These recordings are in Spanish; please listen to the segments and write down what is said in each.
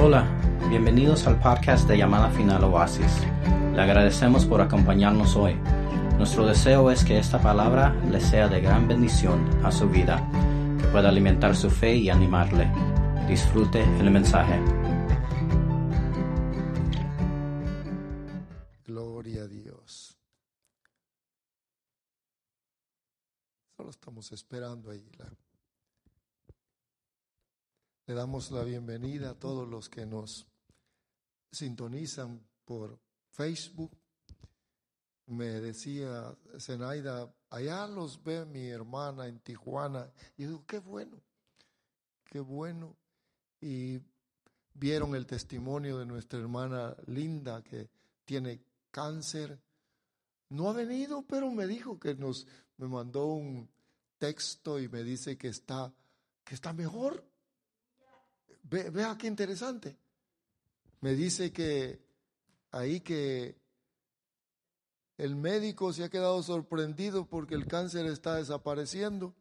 Hola, bienvenidos al podcast de Llamada Final Oasis. Le agradecemos por acompañarnos hoy. Nuestro deseo es que esta palabra le sea de gran bendición a su vida, que pueda alimentar su fe y animarle. Disfrute el mensaje. Gloria a Dios. Solo estamos esperando ahí. la- Le damos la bienvenida a todos los que nos sintonizan por Facebook. Me decía Zenaida, allá los ve mi hermana en Tijuana. Y digo, qué bueno, qué bueno. Y vieron el testimonio de nuestra hermana Linda que tiene cáncer. No ha venido, pero me dijo que nos me mandó un texto y me dice que está que está mejor. Ve, vea qué interesante. Me dice que ahí que el médico se ha quedado sorprendido porque el cáncer está desapareciendo.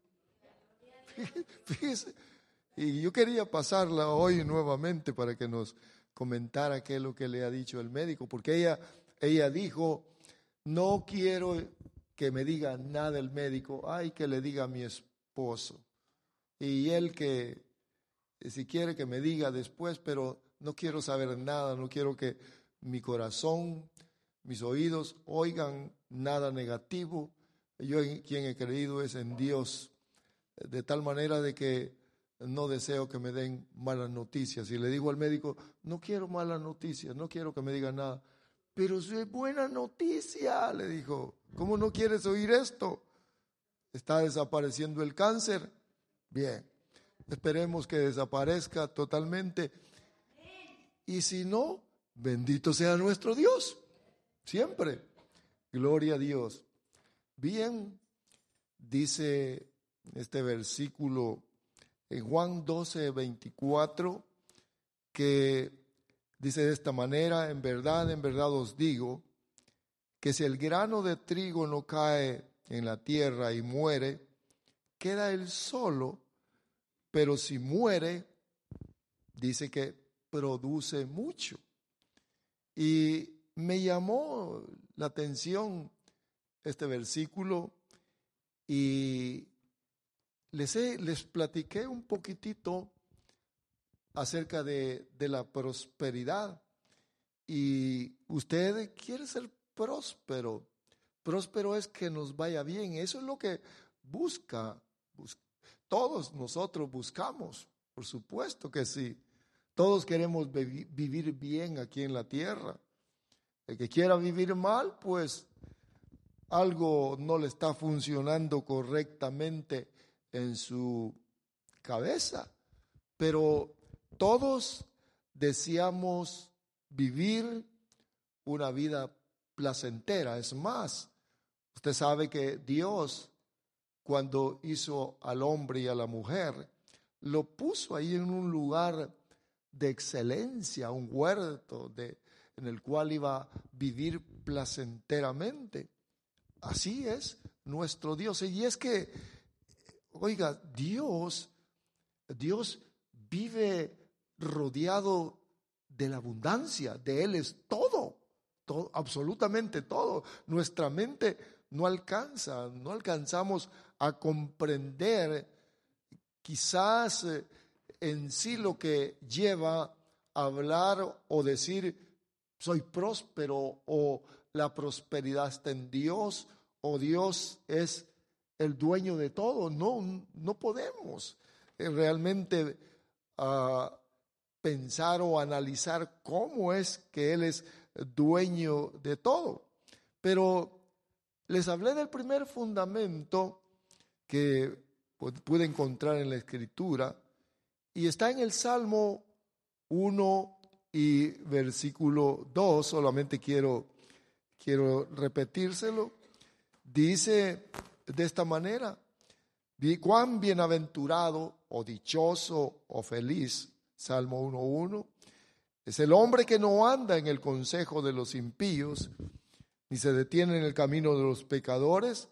Fíjese, y yo quería pasarla hoy nuevamente para que nos comentara qué es lo que le ha dicho el médico, porque ella, ella dijo, no quiero que me diga nada el médico, ay, que le diga a mi esposo. Y él que, si quiere que me diga después, pero no quiero saber nada, no quiero que mi corazón, mis oídos oigan nada negativo. Yo en quien he creído es en Dios, de tal manera de que no deseo que me den malas noticias. Y le digo al médico, no quiero malas noticias, no quiero que me digan nada. Pero si es buena noticia, le dijo, ¿cómo no quieres oír esto? Está desapareciendo el cáncer. Bien, esperemos que desaparezca totalmente. Y si no, bendito sea nuestro Dios, siempre. Gloria a Dios. Bien, dice este versículo en Juan 12, 24, que dice de esta manera, en verdad, en verdad os digo, que si el grano de trigo no cae en la tierra y muere, queda él solo, pero si muere, dice que produce mucho. Y me llamó la atención este versículo y les, he- les platiqué un poquitito acerca de, de la prosperidad. Y usted quiere ser próspero. Próspero es que nos vaya bien. Eso es lo que busca. bus- Todos nosotros buscamos, por supuesto que sí. Todos queremos vivi- vivir bien aquí en la tierra. El que quiera vivir mal, pues algo no le está funcionando correctamente en su cabeza. Pero todos deseamos vivir una vida placentera. Es más, usted sabe que Dios, cuando hizo al hombre y a la mujer, lo puso ahí en un lugar de excelencia, un huerto en el cual iba a vivir placenteramente. Así es nuestro Dios. Y es que, oiga, Dios, Dios vive rodeado de la abundancia, de Él es todo, todo, absolutamente todo. Nuestra mente no alcanza, no alcanzamos a comprender quizás eh, en sí lo que lleva a hablar o decir soy próspero o la prosperidad está en Dios o Dios es el dueño de todo. No, no podemos eh, realmente ah, pensar o analizar cómo es que Él es dueño de todo. Pero les hablé del primer fundamento que pu- pude encontrar en la escritura y está en el Salmo 1 y versículo 2, solamente quiero, quiero repetírselo. Dice de esta manera, "Bi- cuán bienaventurado o dichoso o feliz, Salmo 1.1, es el hombre que no anda en el consejo de los impíos, ni se detiene en el camino de los pecadores,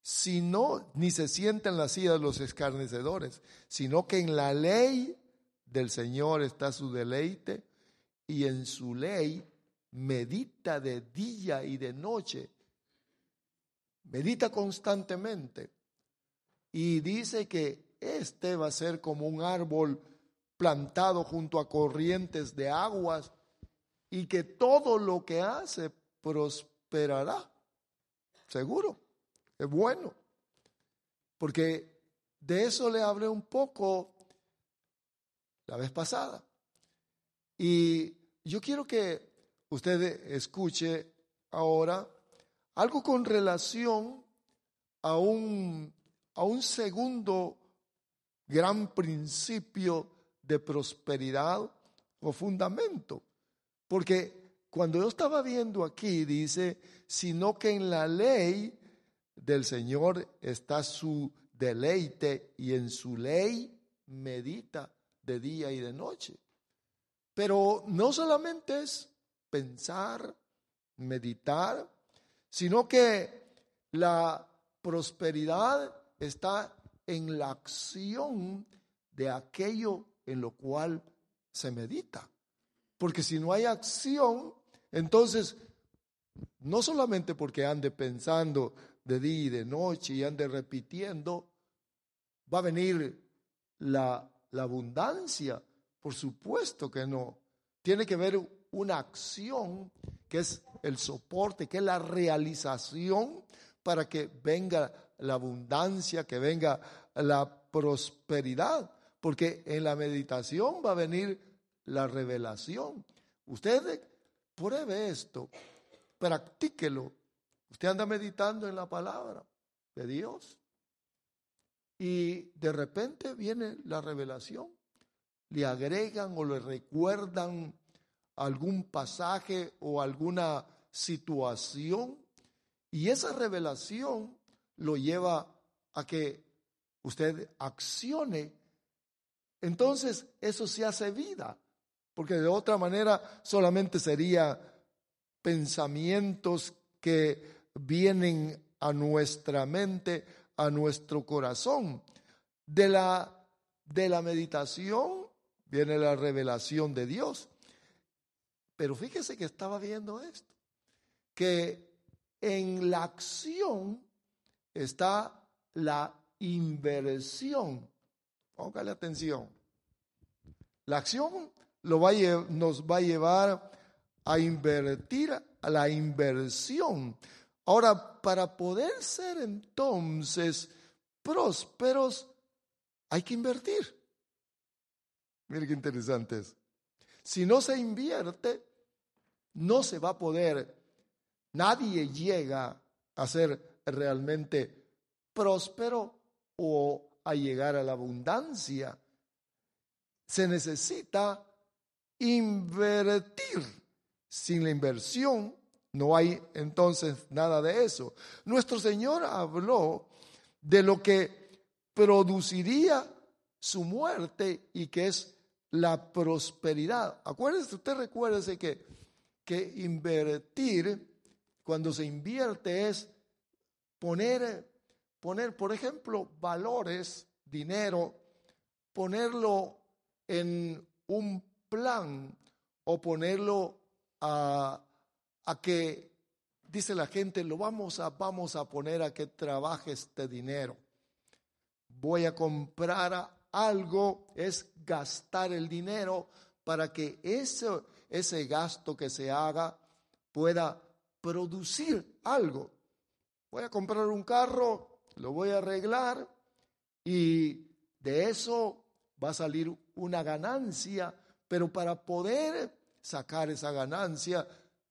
sino, ni se sienta en la silla de los escarnecedores, sino que en la ley del Señor está su deleite y en su ley medita de día y de noche. Medita constantemente. Y dice que este va a ser como un árbol plantado junto a corrientes de aguas y que todo lo que hace prosperará. Seguro, es bueno. Porque de eso le hablé un poco la vez pasada. Y yo quiero que usted escuche ahora algo con relación a un, a un segundo gran principio de prosperidad o fundamento. Porque cuando yo estaba viendo aquí, dice, sino que en la ley del Señor está su deleite y en su ley medita de día y de noche. Pero no solamente es pensar, meditar, sino que la prosperidad está en la acción de aquello en lo cual se medita. Porque si no hay acción, entonces, no solamente porque ande pensando de día y de noche y ande repitiendo, va a venir la, la abundancia. Por supuesto que no. Tiene que haber una acción que es el soporte, que es la realización para que venga la abundancia, que venga la prosperidad. Porque en la meditación va a venir la revelación. Usted pruebe esto, practíquelo. Usted anda meditando en la palabra de Dios y de repente viene la revelación. Le agregan o le recuerdan algún pasaje o alguna situación y esa revelación lo lleva a que usted accione. Entonces eso se hace vida porque de otra manera solamente sería pensamientos que vienen a nuestra mente, a nuestro corazón. De la, de la meditación viene la revelación de Dios. Pero fíjese que estaba viendo esto, que en la acción está la inversión. Póngale atención. La acción lo va nos va a llevar a invertir a la inversión. Ahora, para poder ser entonces prósperos, hay que invertir. Mire qué interesante es. Si no se invierte, no se va a poder, nadie llega a ser realmente próspero o a llegar a la abundancia. Se necesita invertir. Sin la inversión no hay entonces nada de eso. Nuestro Señor habló de lo que produciría su muerte y que es la prosperidad. Acuérdese, usted recuérdese que, que invertir, cuando se invierte es poner, poner, por ejemplo, valores, dinero, ponerlo en un plan o ponerlo a, a que, dice la gente, lo vamos a, vamos a poner a que trabaje este dinero. Voy a comprar algo, es gastar el dinero para que ese, ese gasto que se haga pueda producir algo. Voy a comprar un carro, lo voy a arreglar y de eso va a salir una ganancia pero para poder sacar esa ganancia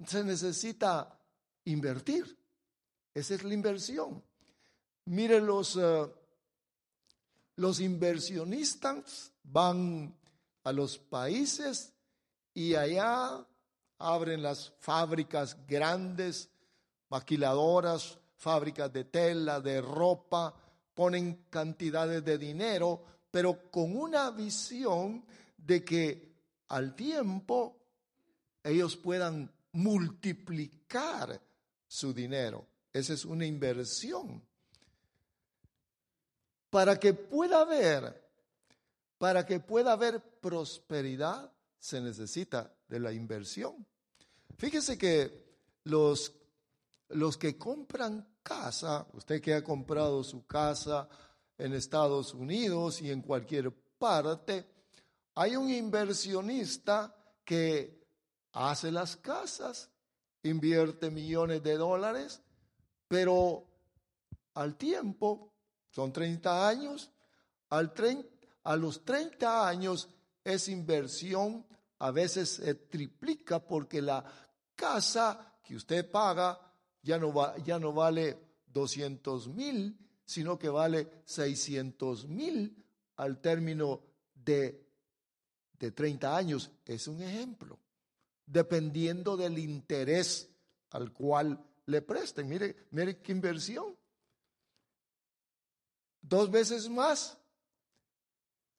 se necesita invertir. Esa es la inversión. Miren, los, eh, los inversionistas van a los países y allá abren las fábricas grandes, maquiladoras, fábricas de tela, de ropa, ponen cantidades de dinero, pero con una visión de que al tiempo ellos puedan multiplicar su dinero. Esa es una inversión. Para que pueda haber para que pueda haber prosperidad se necesita de la inversión. Fíjese que los, los que compran casa, usted que ha comprado su casa en Estados Unidos y en cualquier parte, hay un inversionista que hace las casas, invierte millones de dólares, pero al tiempo, son 30 años, al a los 30 años esa inversión a veces se triplica porque la casa que usted paga ya no, va, ya no vale 200 mil, sino que vale 600 mil al término de, de 30 años. Es un ejemplo, dependiendo del interés al cual le presten. Mire, mire qué inversión. Dos veces más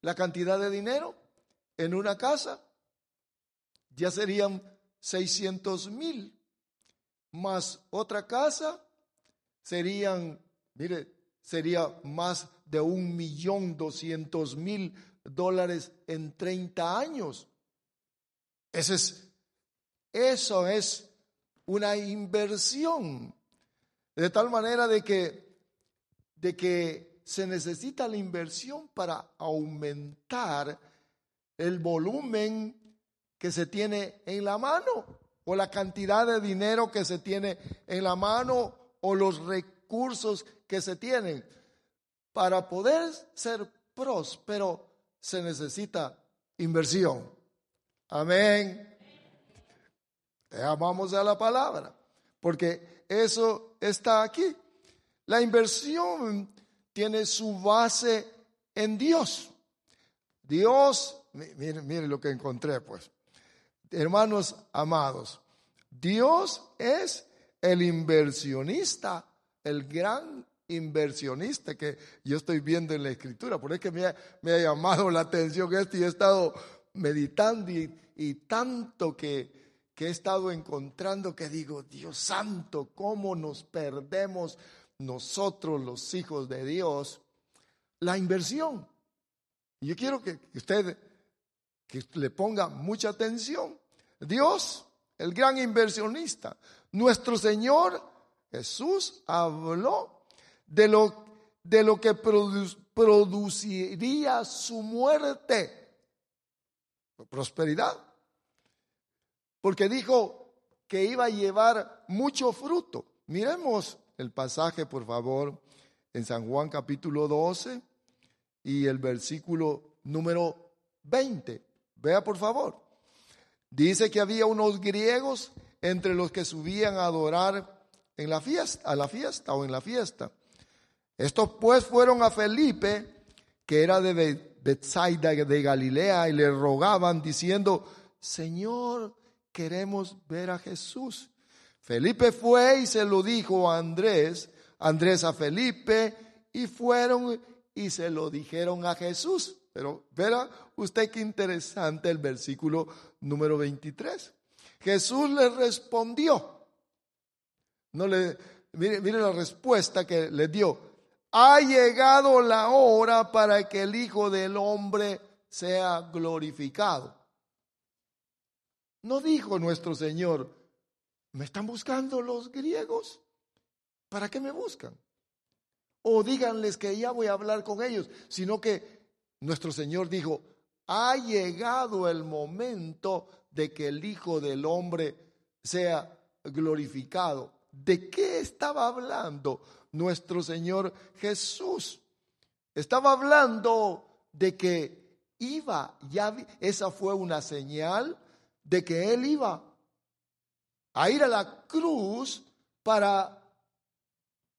la cantidad de dinero en una casa, ya serían 600 mil, más otra casa serían, mire, sería más de un millón doscientos mil dólares en 30 años. Eso es, eso es una inversión. De tal manera de que, de que se necesita la inversión para aumentar el volumen que se tiene en la mano o la cantidad de dinero que se tiene en la mano o los recursos que se tienen. Para poder ser próspero se necesita inversión. Amén. Vamos a la palabra, porque eso está aquí. La inversión tiene su base en Dios. Dios, mire, mire lo que encontré, pues. Hermanos amados, Dios es el inversionista, el gran inversionista que yo estoy viendo en la escritura. Por eso me ha llamado la atención esto y he estado meditando y, tanto que, que he estado encontrando que digo, Dios santo, ¿cómo nos perdemos nosotros los hijos de Dios? La inversión. Yo quiero que usted que le ponga mucha atención. Dios, el gran inversionista, nuestro Señor Jesús habló de lo, de lo que produciría su muerte, prosperidad, porque dijo que iba a llevar mucho fruto. Miremos el pasaje, por favor, en San Juan capítulo 12 y el versículo número 20. Vea por favor. Dice que había unos griegos entre los que subían a adorar en la fiesta, a la fiesta o en la fiesta. Estos pues fueron a Felipe, que era de Bethsaida de Galilea, y le rogaban diciendo, Señor, queremos ver a Jesús. Felipe fue y se lo dijo a Andrés, Andrés a Felipe, y fueron y se lo dijeron a Jesús. Pero verá usted qué interesante el versículo número 23. Jesús le respondió. No le, mire, mire la respuesta que le dio. Ha llegado la hora para que el Hijo del Hombre sea glorificado. No dijo nuestro Señor, ¿me están buscando los griegos? ¿Para qué me buscan? O díganles que ya voy a hablar con ellos, sino que nuestro Señor dijo, ha llegado el momento de que el Hijo del Hombre sea glorificado. ¿De qué estaba hablando nuestro Señor Jesús? Estaba hablando de que iba, ya esa fue una señal de que Él iba a ir a la cruz para,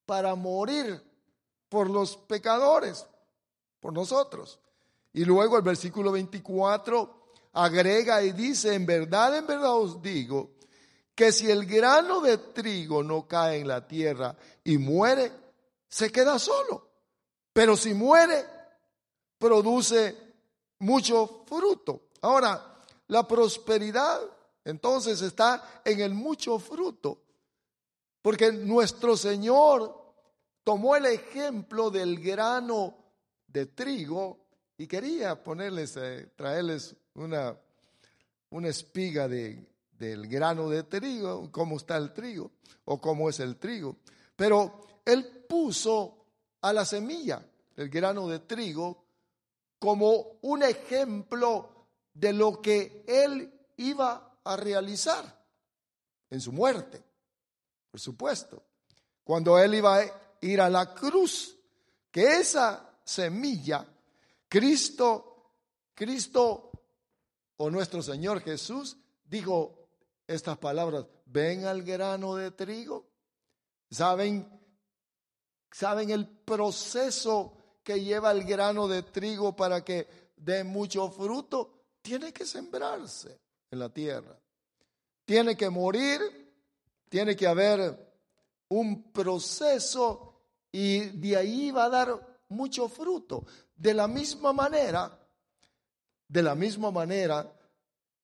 para morir por los pecadores, por nosotros. Y luego el versículo 24 agrega y dice, en verdad, en verdad os digo, que si el grano de trigo no cae en la tierra y muere, se queda solo. Pero si muere, produce mucho fruto. Ahora, la prosperidad entonces está en el mucho fruto. Porque nuestro Señor tomó el ejemplo del grano de trigo y quería ponerles, eh, traerles una, una espiga de, del grano de trigo, cómo está el trigo o cómo es el trigo. Pero él puso a la semilla, el grano de trigo, como un ejemplo de lo que él iba a realizar en su muerte, por supuesto. Cuando él iba a ir a la cruz, que esa semilla, Cristo, Cristo o nuestro Señor Jesús dijo estas palabras, ven al grano de trigo. ¿Saben? ¿Saben el proceso que lleva el grano de trigo para que dé mucho fruto? Tiene que sembrarse en la tierra. Tiene que morir, tiene que haber un proceso y de ahí va a dar mucho fruto. De la misma manera, de la misma manera,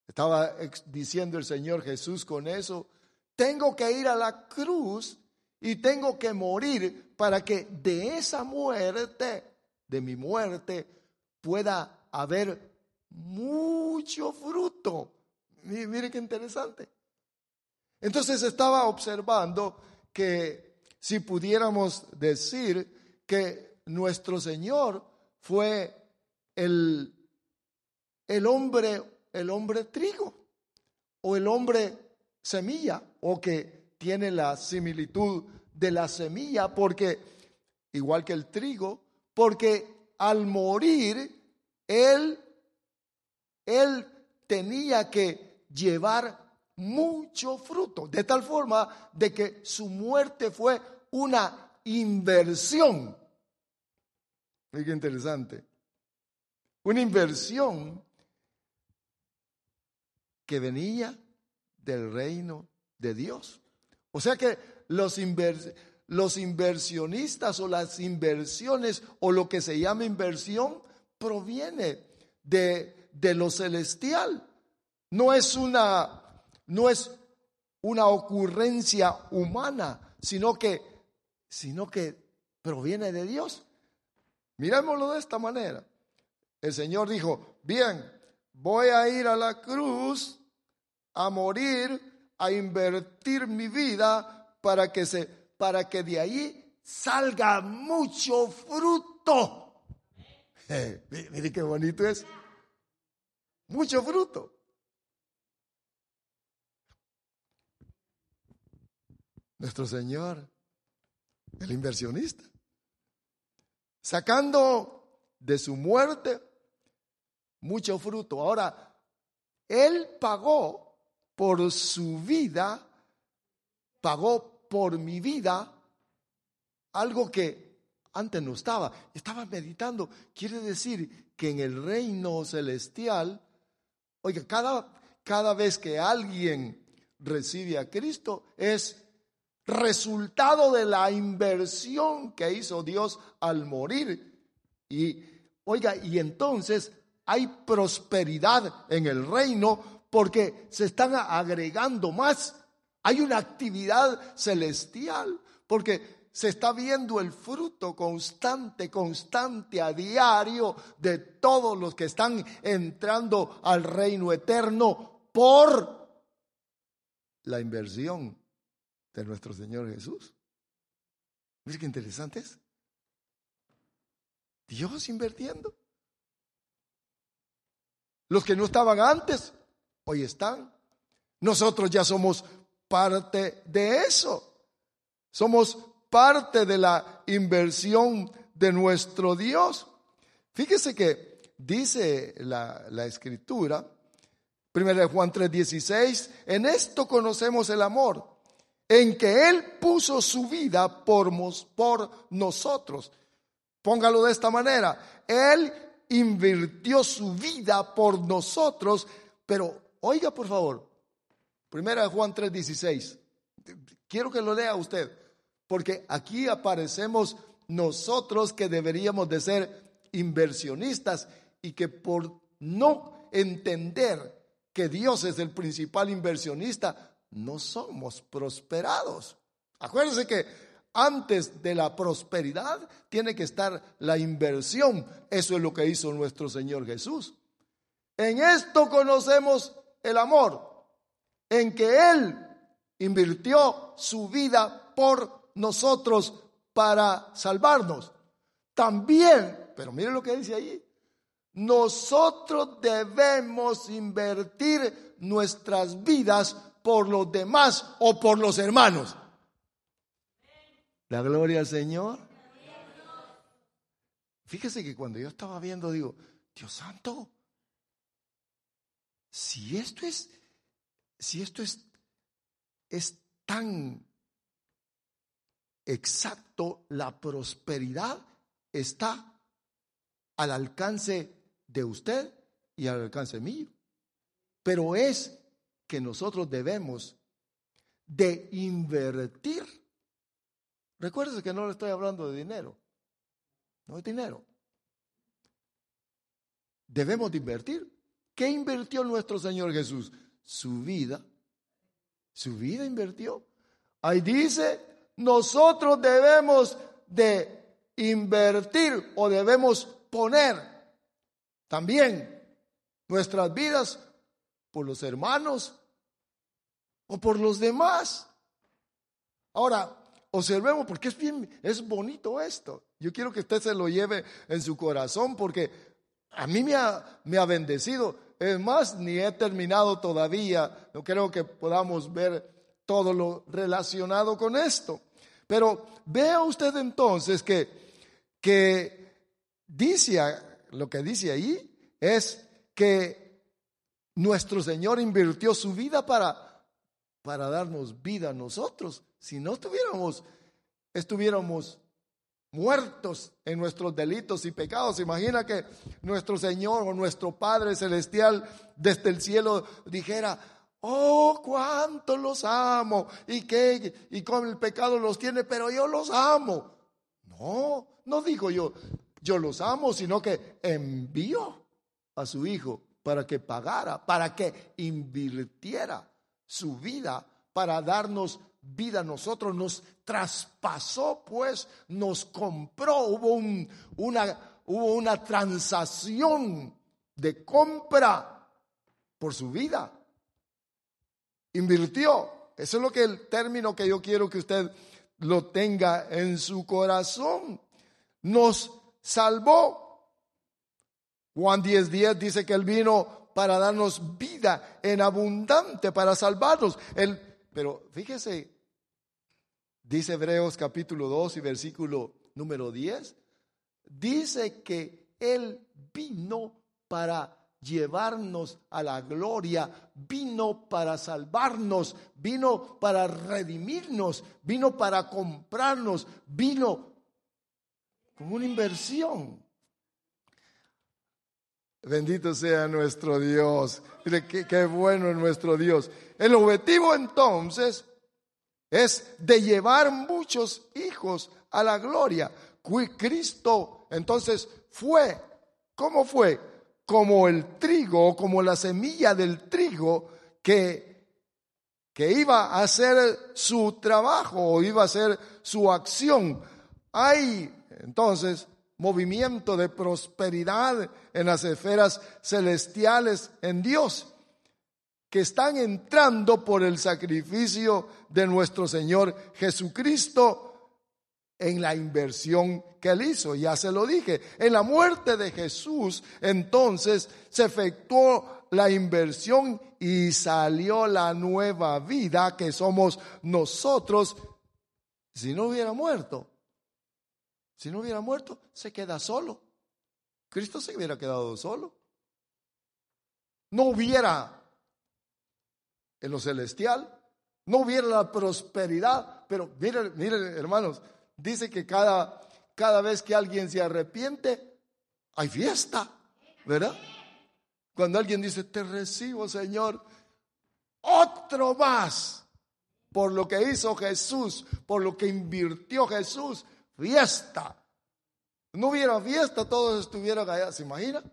estaba diciendo el Señor Jesús con eso, tengo que ir a la cruz y tengo que morir para que de esa muerte, de mi muerte, pueda haber mucho fruto. Mire qué interesante. Entonces estaba observando que si pudiéramos decir que nuestro Señor fue el, el hombre, el hombre trigo o el hombre semilla o que tiene la similitud de la semilla porque igual que el trigo, porque al morir él él tenía que llevar mucho fruto, de tal forma de que su muerte fue una inversión. Qué interesante. Una inversión que venía del reino de Dios. O sea que los, los inversionistas o las inversiones o lo que se llama inversión proviene de, de lo celestial. No es una no es una ocurrencia humana, sino que, sino que proviene de Dios. Miremoslo de esta manera. El Señor dijo, bien, voy a ir a la cruz a morir, a invertir mi vida para que se para que de ahí salga mucho fruto. mire qué bonito es. Mucho fruto. nuestro Señor, el inversionista, sacando de su muerte mucho fruto. Ahora, Él pagó por su vida, pagó por mi vida algo que antes no estaba. Estaba meditando. Quiere decir que en el reino celestial, oiga, cada, cada vez que alguien recibe a Cristo es resultado de la inversión que hizo Dios al morir. Y oiga, y entonces hay prosperidad en el reino porque se están agregando más. Hay una actividad celestial porque se está viendo el fruto constante, constante a diario de todos los que están entrando al reino eterno por la inversión de nuestro Señor Jesús. Mire qué interesante es. Dios invirtiendo. Los que no estaban antes, hoy están. Nosotros ya somos parte de eso. Somos parte de la inversión de nuestro Dios. Fíjese que dice la, la escritura, 1 Juan 3:16, en esto conocemos el amor en que Él puso su vida por, por nosotros. Póngalo de esta manera. Él invirtió su vida por nosotros, pero oiga por favor, primera de Juan 3:16. Quiero que lo lea usted, porque aquí aparecemos nosotros que deberíamos de ser inversionistas y que por no entender que Dios es el principal inversionista, no somos prosperados. Acuérdense que antes de la prosperidad tiene que estar la inversión. Eso es lo que hizo nuestro Señor Jesús. En esto conocemos el amor, en que Él invirtió su vida por nosotros para salvarnos. También, pero mire lo que dice ahí, nosotros debemos invertir nuestras vidas por los demás o por los hermanos. La gloria al Señor. Fíjese que cuando yo estaba viendo, digo, Dios santo, si esto es, si esto es, es tan exacto, la prosperidad está al alcance de usted y al alcance mío. Pero es que nosotros debemos de invertir. Recuérdese que no le estoy hablando de dinero. No es dinero. Debemos de invertir. ¿Qué invirtió nuestro Señor Jesús? Su vida. Su vida invirtió. Ahí dice, nosotros debemos de invertir o debemos poner también nuestras vidas por los hermanos o por los demás. Ahora, observemos porque es bien, es bonito esto. Yo quiero que usted se lo lleve en su corazón porque a mí me ha, me ha bendecido. Es más, ni he terminado todavía. No creo que podamos ver todo lo relacionado con esto. Pero vea usted entonces que, que dice, lo que dice ahí es que nuestro Señor invirtió su vida para, para darnos vida a nosotros. Si no estuviéramos, estuviéramos muertos en nuestros delitos y pecados. Imagina que nuestro Señor o nuestro Padre Celestial desde el cielo dijera, oh, cuánto los amo y que y con el pecado los tiene, pero yo los amo. No, no digo yo, yo los amo, sino que envío a su Hijo para que pagara, para que invirtiera su vida para darnos vida a nosotros, nos traspasó, pues nos compró, hubo, una, hubo una transacción de compra por su vida. Invirtió. Eso es lo que el término que yo quiero que usted lo tenga en su corazón. Nos salvó Juan 10:10 10 dice que Él vino para darnos vida en abundante, para salvarnos. pero fíjese, dice Hebreos capítulo 2 y versículo número 10, dice que Él vino para llevarnos a la gloria, vino para salvarnos, vino para redimirnos, vino para comprarnos, vino como una inversión. Bendito sea nuestro Dios. Mire, qué, bueno es nuestro Dios. El objetivo entonces es de llevar muchos hijos a la gloria. Cristo entonces fue, ¿cómo fue? Como el trigo, como la semilla del trigo que, que iba a hacer su trabajo o iba a hacer su acción. Hay entonces movimiento de prosperidad en las esferas celestiales en Dios, que están entrando por el sacrificio de nuestro Señor Jesucristo en la inversión que él hizo. Ya se lo dije, en la muerte de Jesús entonces se efectuó la inversión y salió la nueva vida que somos nosotros si no hubiera muerto. Si no hubiera muerto, se queda solo. Cristo se hubiera quedado solo. No hubiera en lo celestial, no hubiera la prosperidad. Pero miren, miren hermanos, dice que cada, cada vez que alguien se arrepiente, hay fiesta, ¿verdad? Cuando alguien dice, te recibo, Señor, otro más por lo que hizo Jesús, por lo que invirtió Jesús, fiesta. No hubiera fiesta, todos estuvieran allá, ¿se imagina?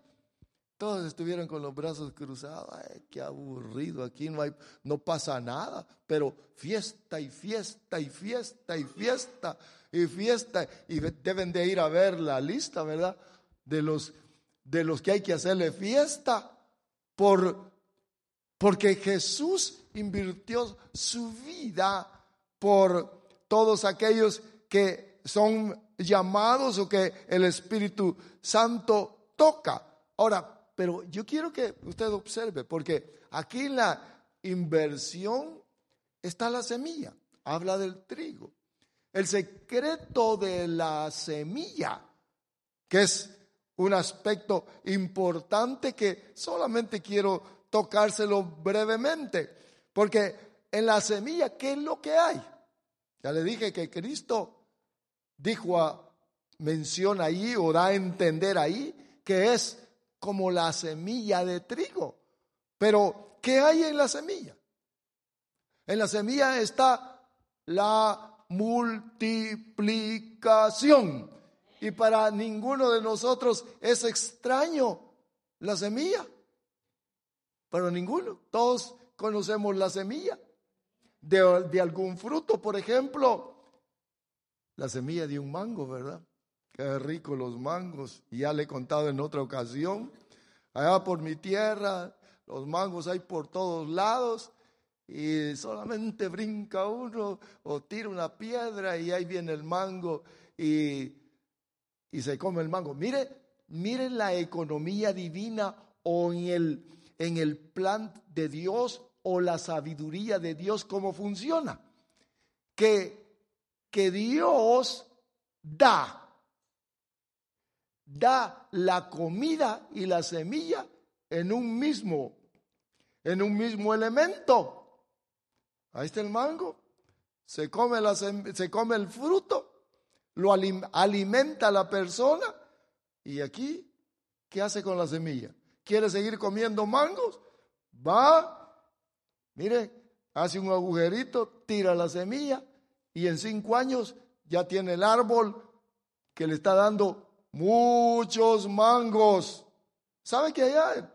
todos estuvieran con los brazos cruzados. Ay, qué aburrido, aquí no hay, no pasa nada, pero fiesta y fiesta y fiesta y fiesta y fiesta y deben de ir a ver la lista, ¿verdad? De los de los que hay que hacerle fiesta por porque Jesús invirtió su vida por todos aquellos que son llamados o que el Espíritu Santo toca. Ahora, pero yo quiero que usted observe, porque aquí en la inversión está la semilla, habla del trigo. El secreto de la semilla, que es un aspecto importante que solamente quiero tocárselo brevemente, porque en la semilla, ¿qué es lo que hay? Ya le dije que Cristo dijo, a, menciona ahí o da a entender ahí que es como la semilla de trigo. Pero, ¿qué hay en la semilla? En la semilla está la multiplicación. Y para ninguno de nosotros es extraño la semilla. Para ninguno. Todos conocemos la semilla. De, de algún fruto, por ejemplo, la semilla de un mango, ¿verdad? Qué rico los mangos. Ya le he contado en otra ocasión. Allá por mi tierra, los mangos hay por todos lados. Y solamente brinca uno o tira una piedra y ahí viene el mango y, y se come el mango. Mire, mire la economía divina o en el, en el plan de Dios o la sabiduría de Dios, cómo funciona. Que, que Dios da da la comida y la semilla en un mismo, en un mismo elemento. Ahí está el mango. Se come, la, se come el fruto, lo alimenta a la persona. Y aquí, ¿qué hace con la semilla? ¿Quiere seguir comiendo mangos? Va, mire, hace un agujerito, tira la semilla y en cinco años ya tiene el árbol que le está dando muchos mangos. ¿Sabe que allá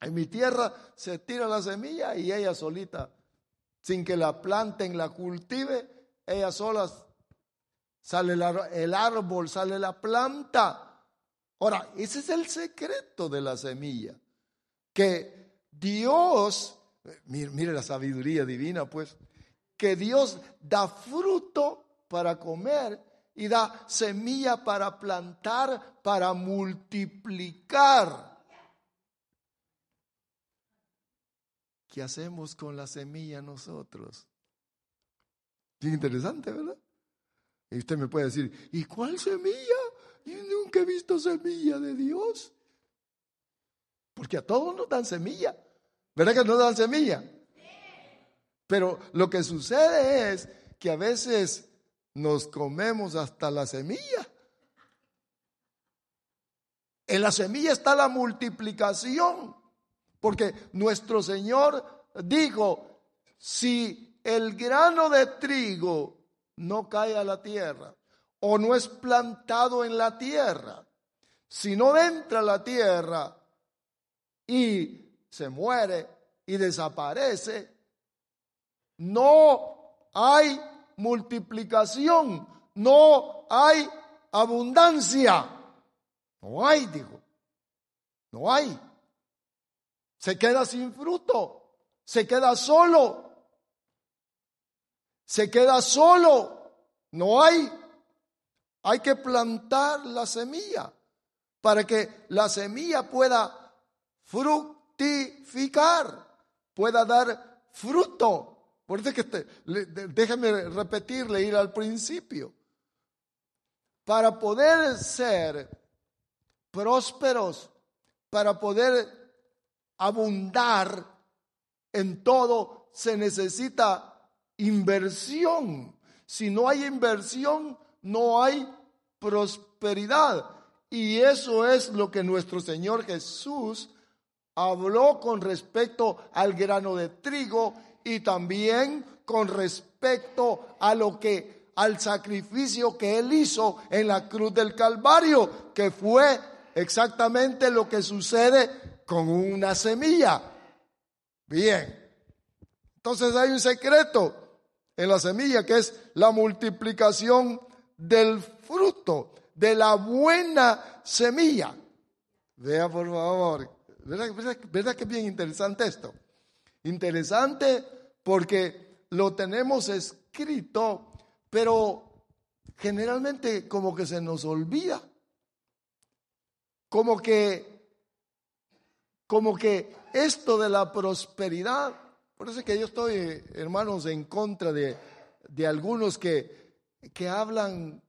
en mi tierra se tira la semilla y ella solita, sin que la planten, la cultive, ella sola sale el árbol, sale la planta. Ahora, ese es el secreto de la semilla, que Dios, mire, mire la sabiduría divina, pues, que Dios da fruto para comer y da semilla para plantar, para multiplicar. ¿Qué hacemos con la semilla nosotros? Bien interesante, ¿verdad? Y usted me puede decir, ¿y cuál semilla? Yo nunca he visto semilla de Dios. Porque a todos nos dan semilla. ¿Verdad que nos dan semilla? Pero lo que sucede es que a veces nos comemos hasta la semilla. En la semilla está la multiplicación, porque nuestro Señor dijo, si el grano de trigo no cae a la tierra o no es plantado en la tierra, si no entra a la tierra y se muere y desaparece, no hay multiplicación, no hay abundancia. No hay, dijo. No hay. Se queda sin fruto, se queda solo. Se queda solo. No hay. Hay que plantar la semilla para que la semilla pueda fructificar, pueda dar fruto. Por eso que este, déjeme repetirle, ir al principio. Para poder ser prósperos, para poder abundar en todo, se necesita inversión. Si no hay inversión, no hay prosperidad. Y eso es lo que nuestro Señor Jesús habló con respecto al grano de trigo y también con respecto a lo que al sacrificio que él hizo en la cruz del Calvario, que fue exactamente lo que sucede con una semilla. Bien. Entonces hay un secreto en la semilla que es la multiplicación del fruto, de la buena semilla. Vea por favor. ¿Verdad, que es bien interesante esto? Interesante porque lo tenemos escrito, pero generalmente como que se nos olvida. Como que, como que esto de la prosperidad, por eso es que yo estoy, hermanos, en contra de, de algunos que, que hablan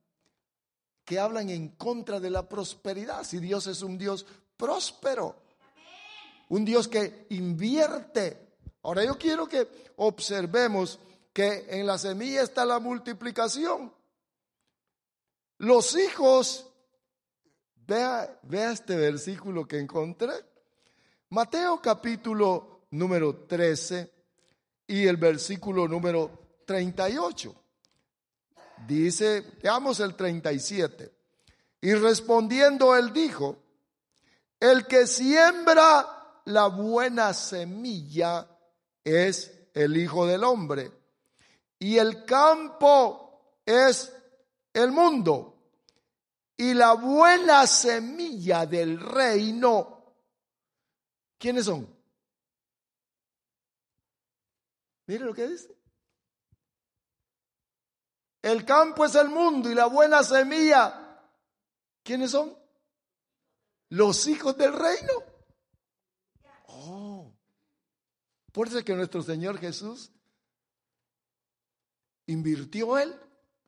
que hablan en contra de la prosperidad. Si Dios es un Dios próspero, un Dios que invierte. Ahora yo quiero que observemos que en la semilla está la multiplicación. Los hijos, vea, vea este versículo que encontré. Mateo capítulo número 13 y el versículo número 38. Dice, veamos el 37. Y respondiendo él dijo, el que siembra la buena semilla es el Hijo del Hombre. Y el campo es el mundo. Y la buena semilla del reino, ¿quiénes son? Mire lo que dice. El campo es el mundo y la buena semilla, ¿quiénes son? Los hijos del reino. Oh, por eso es que nuestro Señor Jesús invirtió él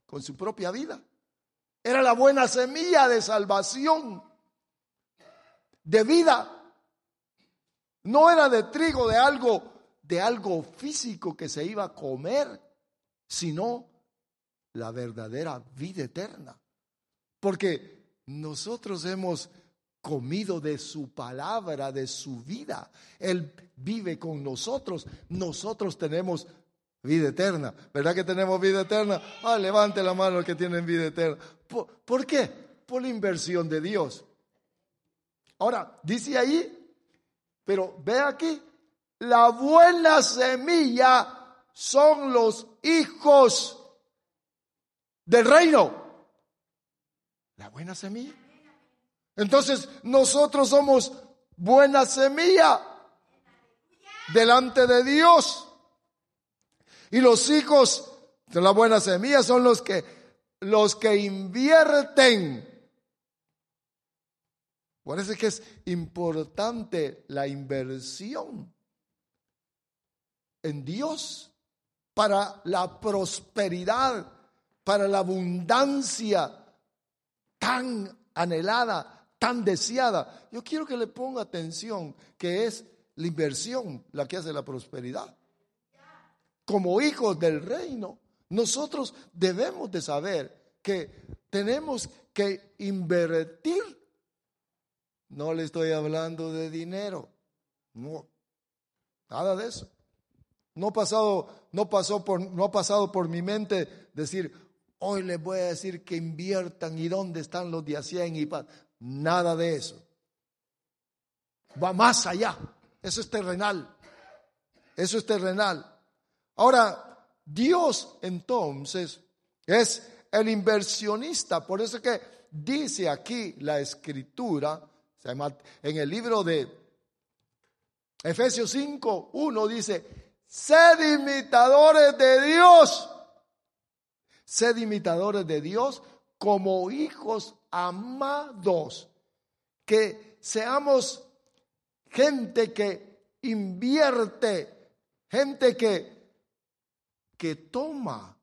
con su propia vida. Era la buena semilla de salvación, de vida. No era de trigo, de algo, de algo físico que se iba a comer, sino la verdadera vida eterna. Porque nosotros hemos comido de su palabra, de su vida. Él vive con nosotros. Nosotros tenemos vida eterna. ¿Verdad que tenemos vida eterna? Ah, levante la mano el que tienen vida eterna. ¿Por, qué? Por la inversión de Dios. Ahora, dice ahí, pero ve aquí, la buena semilla son los hijos del reino. La buena semilla. Entonces nosotros somos buena semilla delante de Dios. Y los hijos de la buena semilla son los que los que invierten. Por es que es importante la inversión en Dios para la prosperidad, para la abundancia tan anhelada tan deseada. Yo quiero que le ponga atención que es la inversión la que hace la prosperidad. Como hijos del reino, nosotros debemos de saber que tenemos que invertir. No le estoy hablando de dinero. No. Nada de eso. No pasado, no pasó por, no ha pasado por mi mente decir, hoy les voy a decir que inviertan y dónde están los de 100 y Nada de eso. Va más allá. Eso es terrenal. Eso es terrenal. Ahora, Dios entonces es el inversionista. Por eso que dice aquí la escritura, en el libro de Efesios 5, 1 dice, sed imitadores de Dios. Sed imitadores de Dios como hijos amados, que seamos gente que invierte, gente que, que toma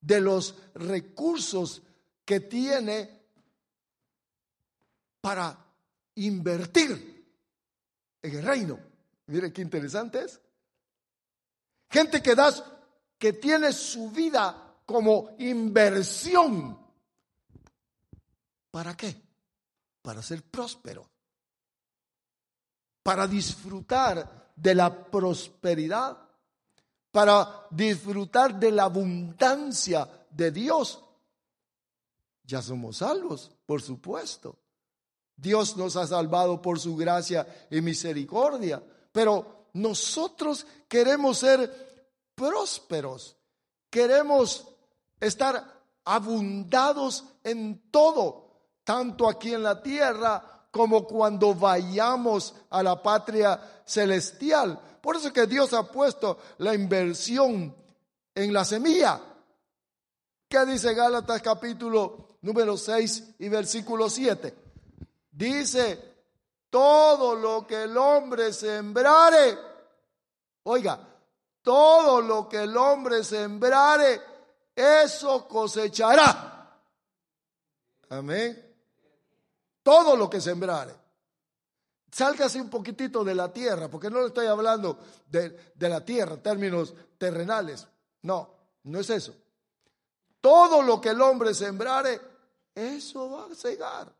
de los recursos que tiene para invertir en el reino. Mire qué interesante es. Gente que da, que tiene su vida como inversión ¿Para qué? Para ser próspero. Para disfrutar de la prosperidad. Para disfrutar de la abundancia de Dios. Ya somos salvos, por supuesto. Dios nos ha salvado por su gracia y misericordia, pero nosotros queremos ser prósperos, queremos estar abundados en todo, tanto aquí en la tierra como cuando vayamos a la patria celestial. Por eso que Dios ha puesto la inversión en la semilla. ¿Qué dice Gálatas capítulo número 6 y versículo 7? Dice, todo lo que el hombre sembrare, oiga, todo lo que el hombre sembrare, eso cosechará. Amén. Todo lo que sembrare. Sálgase un poquitito de la tierra, porque no le estoy hablando de, de la tierra, términos terrenales. No, no es eso. Todo lo que el hombre sembrare, eso va a cegar.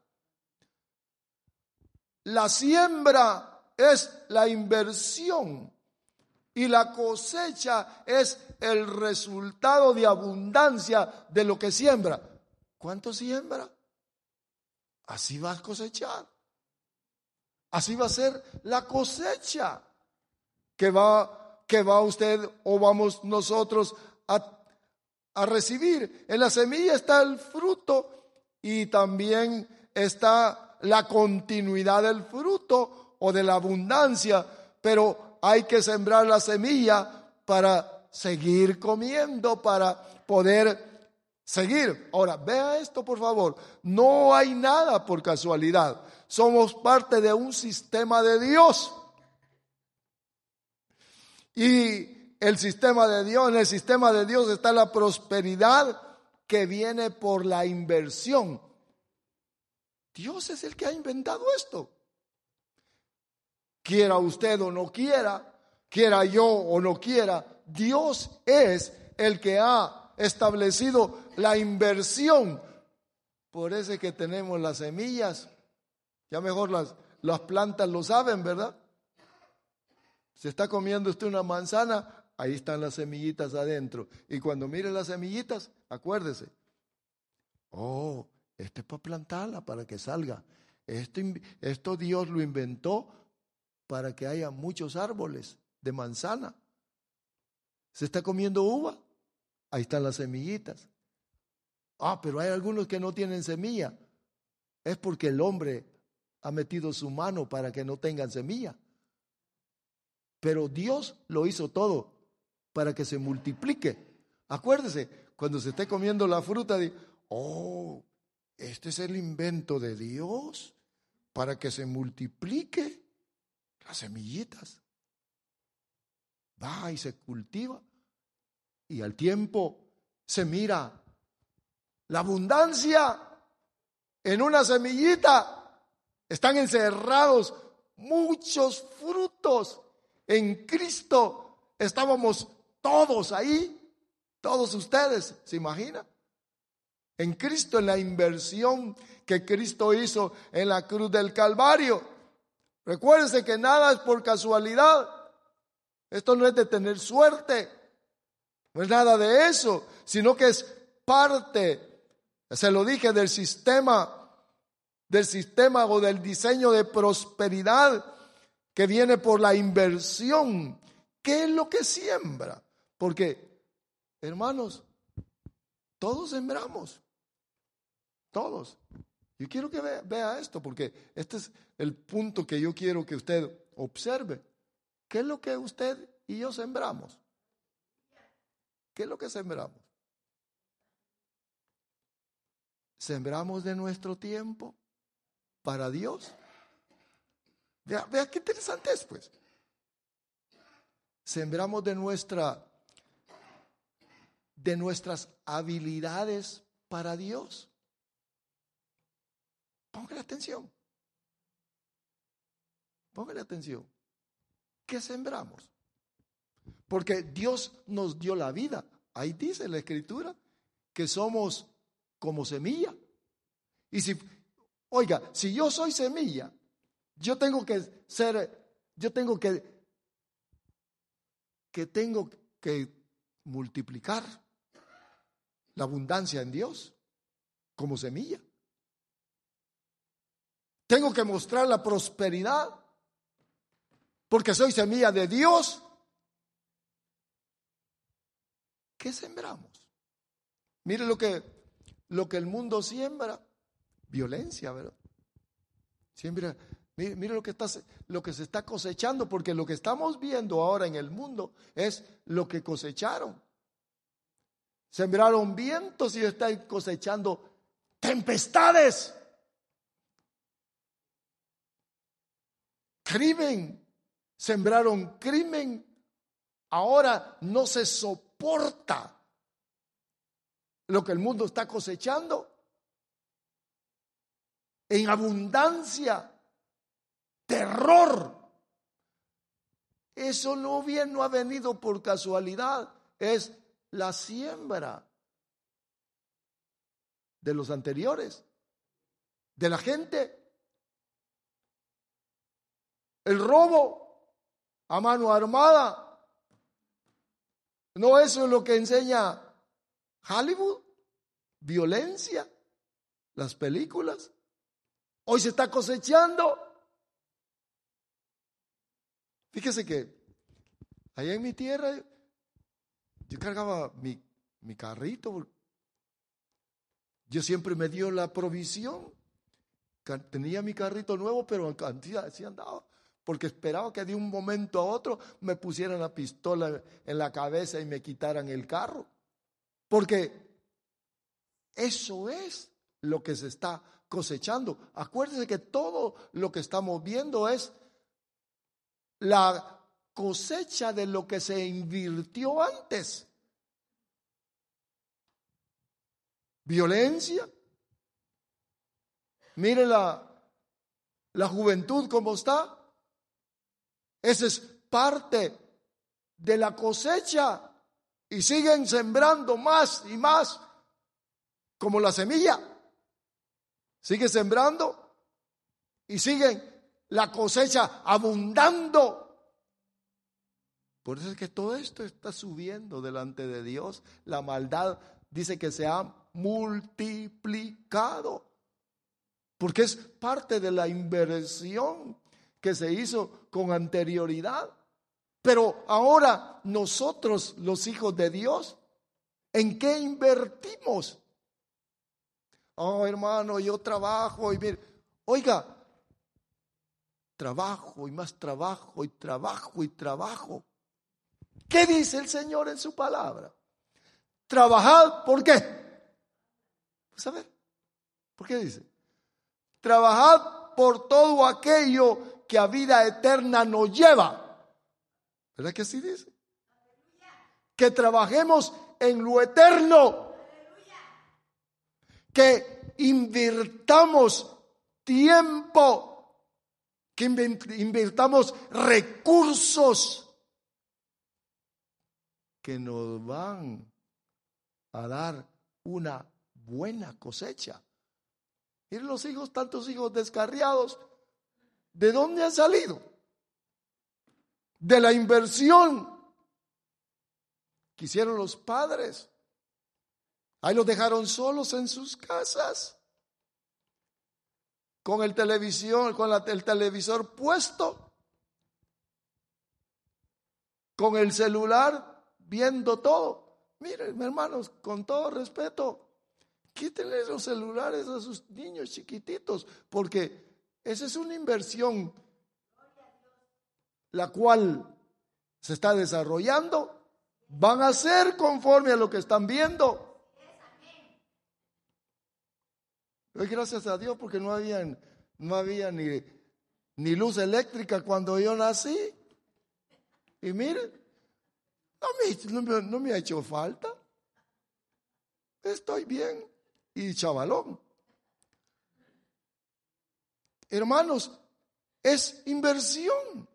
La siembra es la inversión y la cosecha es el resultado de abundancia de lo que siembra. ¿Cuánto siembra? Así va a cosechar. Así va a ser la cosecha que va, que va usted o vamos nosotros a, a recibir. En la semilla está el fruto y también está la continuidad del fruto o de la abundancia, pero hay que sembrar la semilla para seguir comiendo, para poder seguir. Ahora, vea esto por favor, no hay nada por casualidad, somos parte de un sistema de Dios. Y el sistema de Dios, en el sistema de Dios está la prosperidad que viene por la inversión. Dios es el que ha inventado esto. Quiera usted o no quiera, quiera yo o no quiera, Dios es el que ha establecido la inversión. Por eso que tenemos las semillas. Ya mejor las, las plantas lo saben, ¿verdad? Se está comiendo usted una manzana, ahí están las semillitas adentro. Y cuando mire las semillitas, acuérdese. Oh, este es para plantarla, para que salga. Esto, esto Dios lo inventó para que haya muchos árboles de manzana. ¿Se está comiendo uva? Ahí están las semillitas. Ah, pero hay algunos que no tienen semilla. Es porque el hombre ha metido su mano para que no tengan semilla. Pero Dios lo hizo todo para que se multiplique. Acuérdese, cuando se esté comiendo la fruta, de, oh, este es el invento de Dios para que se multiplique las semillitas. Va y se cultiva y al tiempo se mira la abundancia en una semillita. Están encerrados muchos frutos. En Cristo estábamos todos ahí, todos ustedes, ¿se imaginan? En Cristo, en la inversión que Cristo hizo en la cruz del Calvario. Recuérdense que nada es por casualidad. Esto no es de tener suerte. No es nada de eso, sino que es parte, se lo dije, del sistema, del sistema o del diseño de prosperidad que viene por la inversión. ¿Qué es lo que siembra? Porque, hermanos, todos sembramos. Todos. Yo quiero que vea, esto porque este es el punto que yo quiero que usted observe. ¿Qué es lo que usted y yo sembramos? ¿Qué es lo que sembramos? ¿Sembramos de nuestro tiempo para Dios? Vea, vea qué interesante es, pues. Sembramos de nuestra de nuestras habilidades para Dios. Póngale atención. Póngale atención. ¿Qué sembramos? Porque Dios nos dio la vida. Ahí dice la escritura que somos como semilla. Y si, oiga, si yo soy semilla, yo tengo que ser, yo tengo que, que tengo que multiplicar la abundancia en Dios como semilla. Tengo que mostrar la prosperidad porque soy semilla de Dios. ¿Qué sembramos? Mire lo que, lo que el mundo siembra, violencia, ¿verdad? Siembra, mire, lo, que está, lo que se está cosechando, porque lo que estamos viendo ahora en el mundo es lo que cosecharon. Sembraron vientos y están cosechando tempestades. Crimen. Sembraron crimen. Ahora no se soporta lo que el mundo está cosechando. En abundancia. Terror. Eso no bien no ha venido por casualidad. Es la siembra de los anteriores, de la gente. El robo a mano armada. ¿No eso es lo que enseña Hollywood? Violencia, las películas. Hoy se está cosechando. Fíjese que allá en mi tierra yo cargaba mi, mi carrito. Yo siempre me dio la provisión. Tenía mi carrito nuevo, pero en cantidad así andaba. Porque esperaba que de un momento a otro me pusieran la pistola en la cabeza y me quitaran el carro. Porque eso es lo que se está cosechando. Acuérdense que todo lo que estamos viendo es la cosecha de lo que se invirtió antes. Violencia. Mire la, la juventud como está. Esa es parte de la cosecha y siguen sembrando más y más como la semilla. Sigue sembrando y siguen la cosecha abundando. Por eso es que todo esto está subiendo delante de Dios. La maldad dice que se ha multiplicado. Porque es parte de la inversión que se hizo con anterioridad. Pero ahora nosotros, los hijos de Dios, ¿en qué invertimos? Oh, hermano, yo trabajo y mire, oiga, trabajo y más trabajo y trabajo y trabajo. ¿Qué dice el Señor en su palabra? Trabajad, ¿por qué? Pues a ver, ¿por qué dice? Trabajad por todo aquello que a vida eterna nos lleva. ¿Verdad que así dice? Que trabajemos en lo eterno. Que invirtamos tiempo, que invirtamos recursos que nos van a dar una buena cosecha. Miren los hijos, tantos hijos descarriados, ¿de dónde han salido? De la inversión que hicieron los padres. Ahí los dejaron solos en sus casas, con el televisión, con el televisor puesto, con el celular viendo todo. Miren, hermanos, con todo respeto, quítenle los celulares a sus niños chiquititos, porque esa es una inversión la cual se está desarrollando. Van a ser conforme a lo que están viendo. Gracias a Dios porque no había, no había ni, ni luz eléctrica cuando yo nací. Y miren, no me, ha hecho falta. Estoy bien. Y chavalón. Hermanos, es inversión.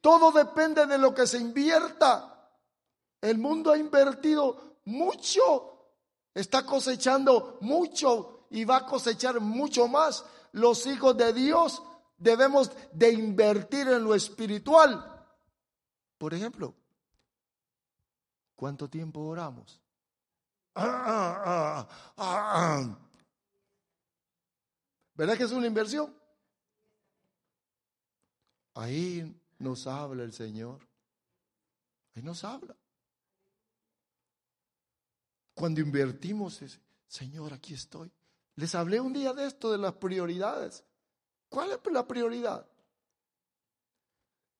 Todo depende de lo que se invierta. El mundo ha invertido mucho, está cosechando mucho y va a cosechar mucho más. Los hijos de Dios debemos de invertir en lo espiritual. Por ejemplo, ¿cuánto tiempo oramos? ¿Verdad que es una inversión? Ahí nos habla el Señor. Ahí nos habla. Cuando invertimos, Señor, aquí estoy. Les hablé un día de esto, de las prioridades. ¿Cuál es la prioridad?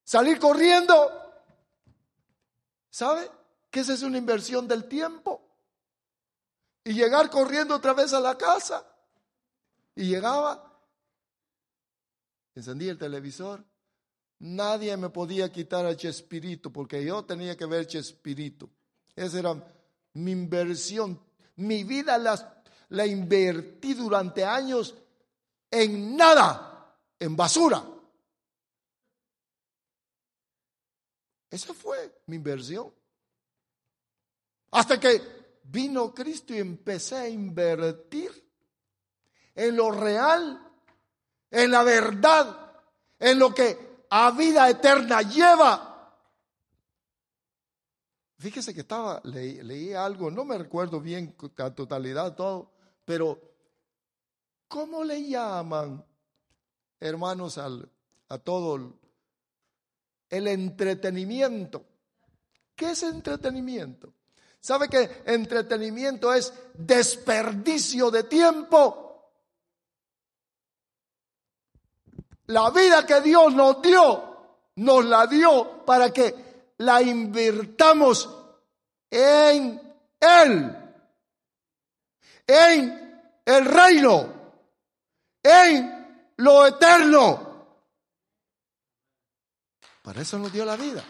Salir corriendo. ¿Sabe? Que esa es una inversión del tiempo. Y llegar corriendo otra vez a la casa. Y llegaba, encendía el televisor. Nadie me podía quitar a Chespirito porque yo tenía que ver Chespirito. Esa era mi inversión. Mi vida la, la invertí durante años en nada, en basura. Esa fue mi inversión. Hasta que vino Cristo y empecé a invertir en lo real, en la verdad, en lo que a vida eterna lleva. Fíjese que estaba, leí, algo, no me recuerdo bien la totalidad todo, pero ¿cómo le llaman, hermanos, al, a todo el entretenimiento? ¿Qué es entretenimiento? ¿Sabe que entretenimiento es desperdicio de tiempo? La vida que Dios nos dio, nos la dio para que la invirtamos en Él, en el reino, en lo eterno. Para eso nos dio la vida.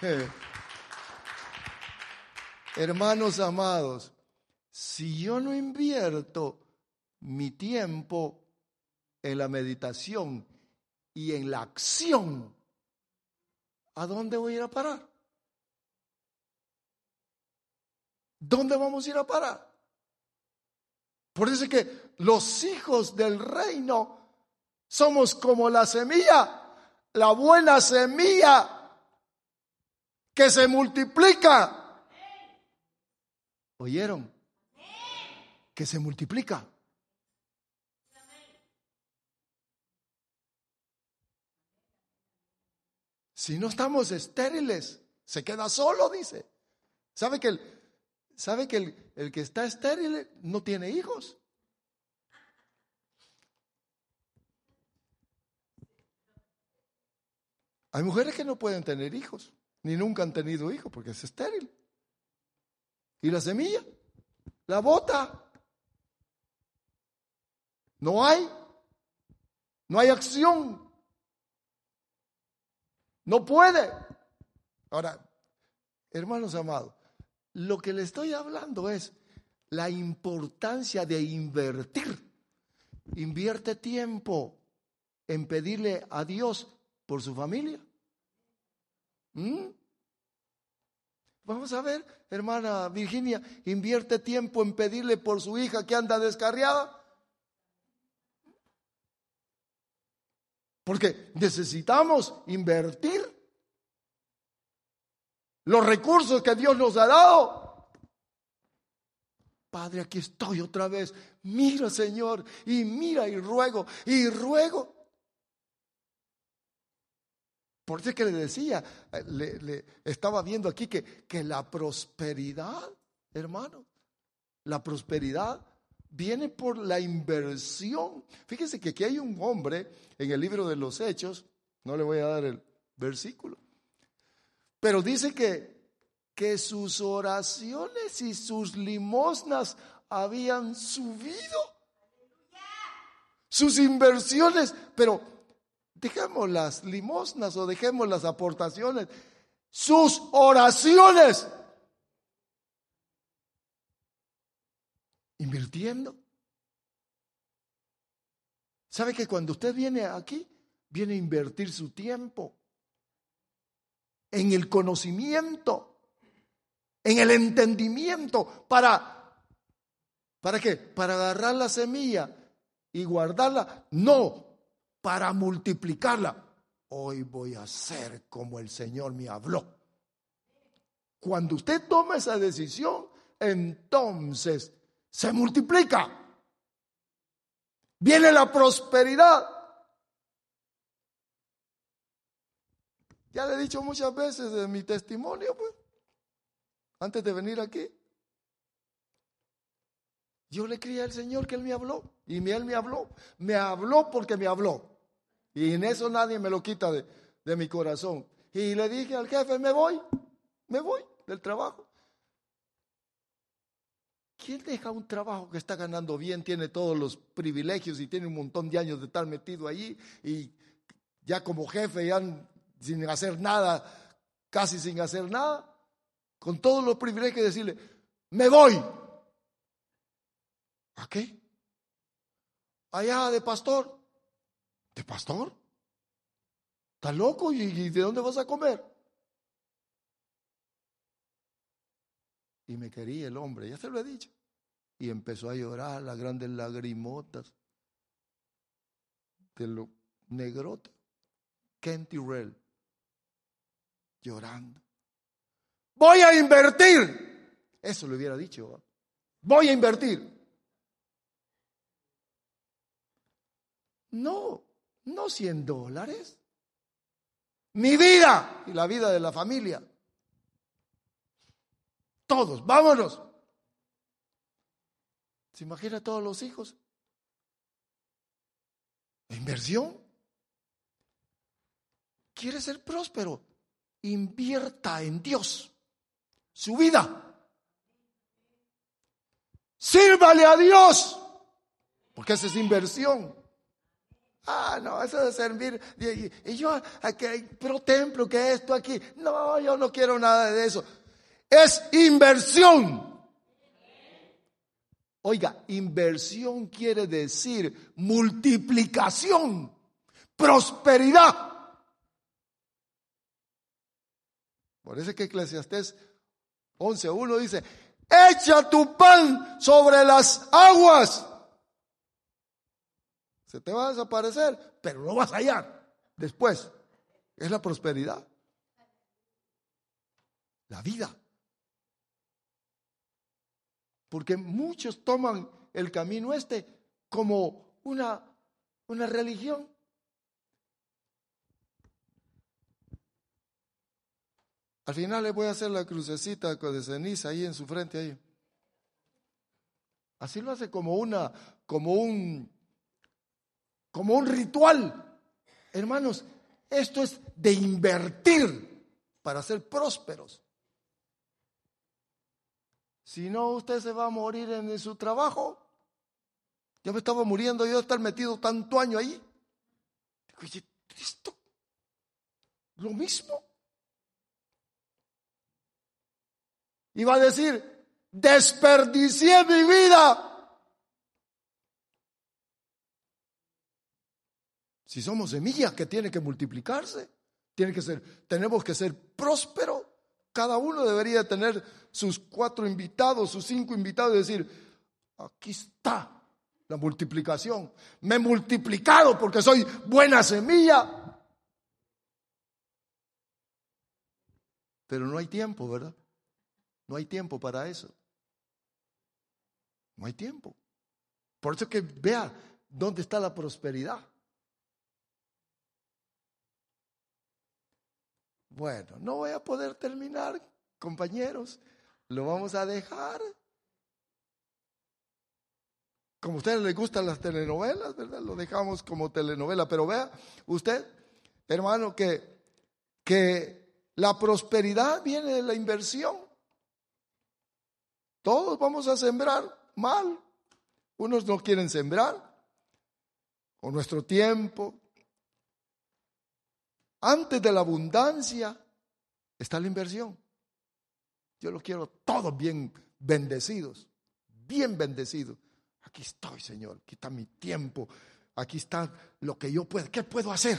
Hermanos amados, si yo no invierto mi tiempo en la meditación y en la acción, ¿a dónde voy a ir a parar? ¿Dónde vamos a ir a parar? Por eso es que los hijos del reino somos como la semilla, la buena semilla que se multiplica. ¿Oyeron? Que se multiplica. Si no estamos estériles, se queda solo, dice. ¿Sabe que el, sabe que el, el que está estéril no tiene hijos? Hay mujeres que no pueden tener hijos, ni nunca han tenido hijos porque es estéril. ¿Y la semilla? La bota. No hay. No hay acción. No puede. Ahora, hermanos amados, lo que le estoy hablando es la importancia de invertir. Invierte tiempo en pedirle a Dios por su familia. ¿Mm? Vamos a ver, hermana Virginia, invierte tiempo en pedirle por su hija que anda descarriada. Porque necesitamos invertir los recursos que Dios nos ha dado. Padre, aquí estoy otra vez. Mira, Señor, y mira y ruego, y ruego. Por eso que le decía, le, estaba viendo aquí que, que la prosperidad, hermano, la prosperidad viene por la inversión. Fíjese que aquí hay un hombre en el libro de los Hechos, no le voy a dar el versículo, pero dice que, que sus oraciones y sus limosnas habían subido. Sus inversiones, pero dejemos las limosnas o dejemos las aportaciones, sus oraciones ¿Sabe que cuando usted viene aquí, viene a invertir su tiempo en el conocimiento, en el entendimiento, para, ¿para qué? Para agarrar la semilla y guardarla. No, para multiplicarla. Hoy voy a ser como el Señor me habló. Cuando usted toma esa decisión, entonces se multiplica. Viene la prosperidad. Ya le he dicho muchas veces de mi testimonio, pues, antes de venir aquí. Yo le creí al Señor que Él me habló y Él me habló. Me habló porque me habló. Y en eso nadie me lo quita de, de mi corazón. Y le dije al jefe, me voy, me voy del trabajo. ¿Quién deja un trabajo que está ganando bien, tiene todos los privilegios y tiene un montón de años de estar metido allí y ya como jefe, ya sin hacer nada, casi sin hacer nada, con todos los privilegios decirle, me voy. ¿A qué? Allá de pastor. ¿De pastor? ¿Estás loco? ¿Y de dónde vas a comer? Y me quería el hombre, ya se lo he dicho. Y empezó a llorar las grandes lagrimotas de lo negrota. Kenty Rell, llorando. Voy a invertir. Eso le hubiera dicho. Voy a invertir. No, no 100 dólares mi vida y la vida de la familia. Todos, vámonos. ¿Se imagina todos los hijos? inversión? ¿Quiere ser próspero? Invierta en Dios su vida. Sírvale a Dios, porque esa es inversión. Ah, no, eso de servir. Y, yo, aquí, pro templo, que esto aquí. No, yo no quiero nada de eso. Es inversión. Oiga, inversión quiere decir multiplicación, prosperidad. Por eso es que Eclesiastés 11.1 dice, echa tu pan sobre las aguas se te va a desaparecer, pero lo vas a hallar después. Es la prosperidad. La vida. Porque muchos toman el camino este como una, una religión. Al final le voy a hacer la crucecita de ceniza ahí en su frente ahí. Así lo hace como una, como un, como un ritual. Hermanos, esto es de invertir para ser prósperos. Si no, usted se va a morir en su trabajo. Yo me estaba muriendo yo estar metido tanto año ahí. Digo, ¿esto? ¿Lo mismo? Iba a decir, desperdicié mi vida Si somos semillas que tiene que multiplicarse, que ser, tenemos que ser prósperos. Cada uno debería tener sus cuatro invitados, sus cinco invitados y decir, aquí está la multiplicación. Me he multiplicado porque soy buena semilla. Pero no hay tiempo, ¿verdad? No hay tiempo para eso. No hay tiempo. Por eso que vea dónde está la prosperidad. Bueno, no voy a poder terminar, compañeros. Lo vamos a dejar. Como a ustedes les gustan las telenovelas, ¿verdad? Lo dejamos como telenovela. Pero vea usted, hermano, que, que la prosperidad viene de la inversión. Todos vamos a sembrar mal. Unos no quieren sembrar, con nuestro tiempo, antes de la abundancia está la inversión. Yo lo quiero todos bien bendecidos, bien bendecidos. Aquí estoy, Señor, aquí está mi tiempo, aquí está lo que yo puedo. ¿Qué puedo hacer?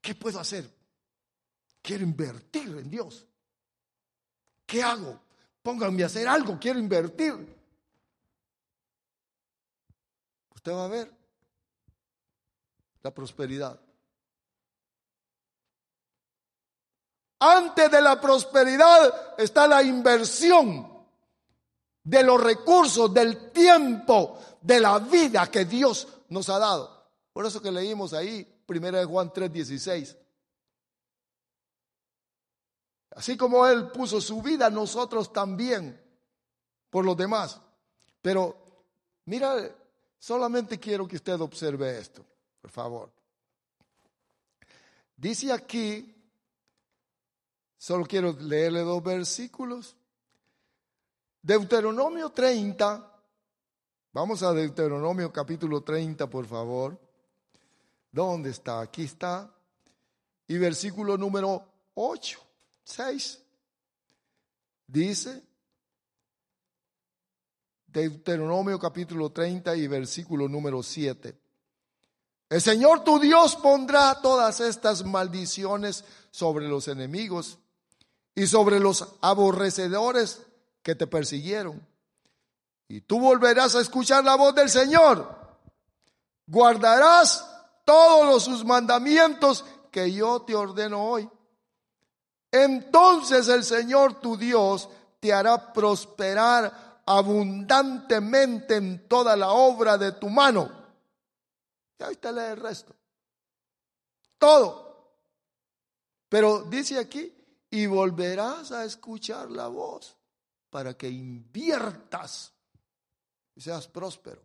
¿Qué puedo hacer? Quiero invertir en Dios. ¿Qué hago? Pónganme a hacer algo, quiero invertir. Usted va a ver la prosperidad. Antes de la prosperidad está la inversión. de los recursos, del tiempo, de la vida que Dios nos ha dado. Por eso que leímos ahí, primera de Juan 3:16. Así como Él puso su vida, nosotros también, por los demás. Pero, mira, solamente quiero que usted observe esto, por favor. Dice aquí, solo quiero leerle dos versículos. Deuteronomio 30, vamos a Deuteronomio capítulo 30, por favor. ¿Dónde está? Aquí está. Y versículo número 8, 6. Dice, Deuteronomio capítulo 30 y versículo número 7. El Señor tu Dios pondrá todas estas maldiciones sobre los enemigos y sobre los aborrecedores que te persiguieron. Y tú volverás a escuchar la voz del Señor. Guardarás todos sus mandamientos que yo te ordeno hoy. Entonces el Señor tu Dios te hará prosperar abundantemente en toda la obra de tu mano. Y ahorita lee el resto. Todo. Pero dice aquí, y volverás a escuchar la voz para que inviertas y seas próspero.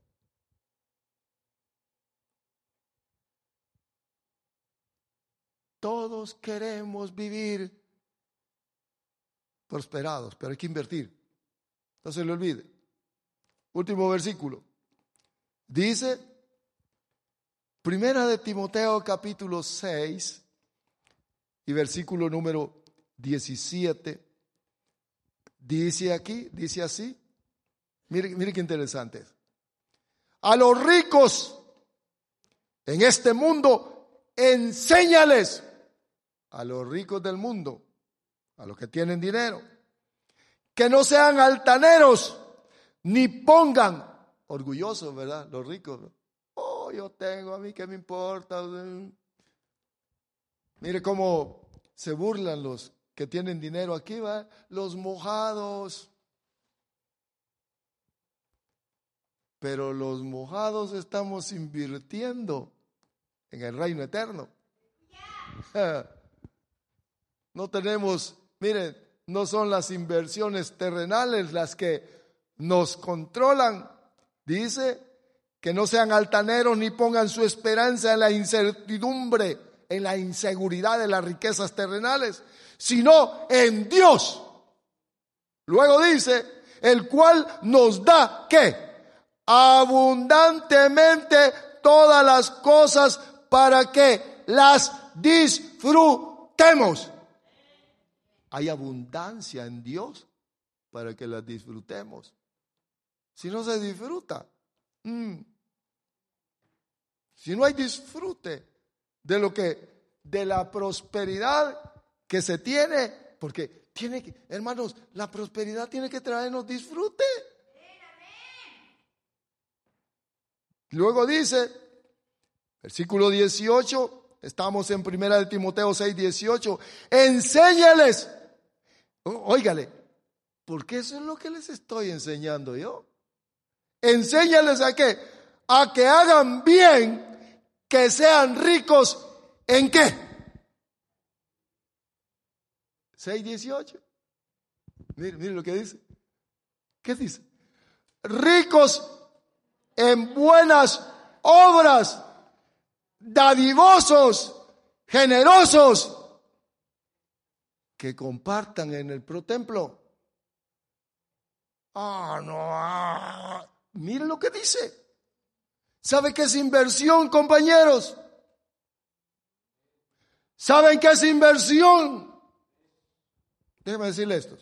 Todos queremos vivir prosperados, pero hay que invertir. No se le olvide. Último versículo. Dice, Primera de Timoteo capítulo 6 y versículo número 17. Dice aquí, dice así. Mire, mire qué interesante A los ricos en este mundo, enséñales a los ricos del mundo, a los que tienen dinero, que no sean altaneros, ni pongan orgullosos, ¿verdad? Los ricos. Oh, yo tengo, a mí qué me importa. Mire cómo se burlan los que tienen dinero aquí, va, los mojados. Pero los mojados estamos invirtiendo en el reino eterno. No tenemos, miren, no son las inversiones terrenales las que nos controlan. Dice que no sean altaneros ni pongan su esperanza en la incertidumbre, en la inseguridad de las riquezas terrenales, sino en Dios. Luego dice, el cual nos da ¿qué? Abundantemente todas las cosas para que las disfrutemos. Hay abundancia en Dios para que las disfrutemos. Si no se disfruta, mm, si no hay disfrute de lo que, de la prosperidad que se tiene, porque tiene que, hermanos, la prosperidad tiene que traernos disfrute. Luego dice, versículo 18, estamos en primera de Timoteo 6, 18, enséñales, óigale, porque eso es lo que les estoy enseñando yo. Enséñales a qué? A que hagan bien, que sean ricos en qué? 6.18. Mire, mire lo que dice. ¿Qué dice? Ricos en buenas obras, dadivosos, generosos, que compartan en el protemplo. Ah, no. Ah. Mire lo que dice. ¿Sabe qué es inversión, compañeros? ¿Saben qué es inversión? Déjeme decirle esto.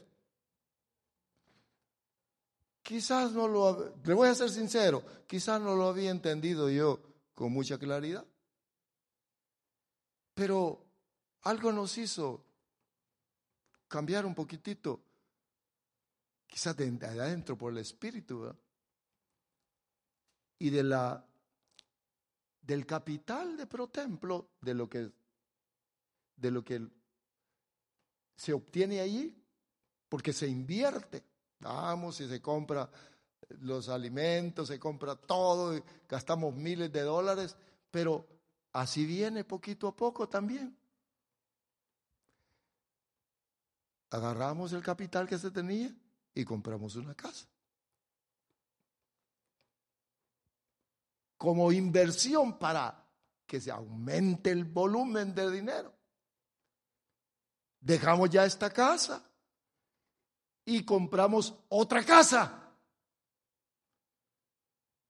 Quizás no lo, le voy a ser sincero, quizás no lo había entendido yo con mucha claridad. Pero algo nos hizo cambiar un poquitito, quizás de adentro por el espíritu, y de la del capital de protemplo, de lo que de lo que se obtiene allí porque se invierte. Vamos y se compra los alimentos, se compra todo, gastamos miles de dólares, pero así viene poquito a poco también. Agarramos el capital que se tenía y compramos una casa. Como inversión para que se aumente el volumen de dinero. Dejamos ya esta casa y compramos otra casa.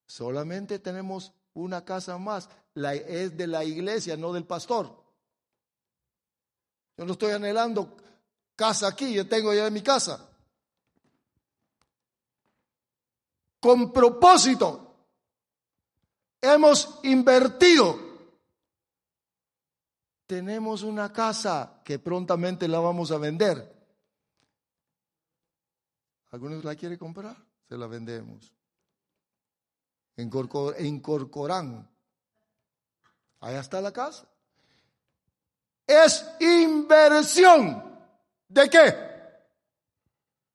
Solamente tenemos una casa más. La, es de la iglesia, no del pastor. Yo no estoy anhelando casa aquí, yo tengo ya mi casa. Con propósito, hemos invertido. Tenemos una casa que prontamente la vamos a vender. ¿Algunos la quiere comprar? Se la vendemos en Corcorán. Allá está la casa. Es inversión. ¿De qué?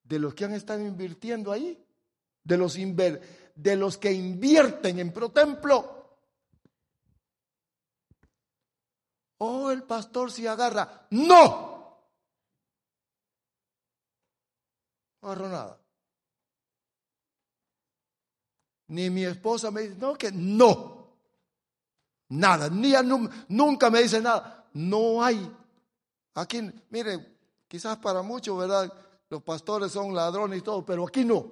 De los que han estado invirtiendo ahí. De los, de los que invierten en ProTemplo. Oh, el pastor se agarra. No. No nada. Ni mi esposa me dice, no, que no. Nada, ni nunca me dice nada. No hay. Aquí, mire, quizás para muchos, ¿verdad? Los pastores son ladrones y todo, pero aquí no.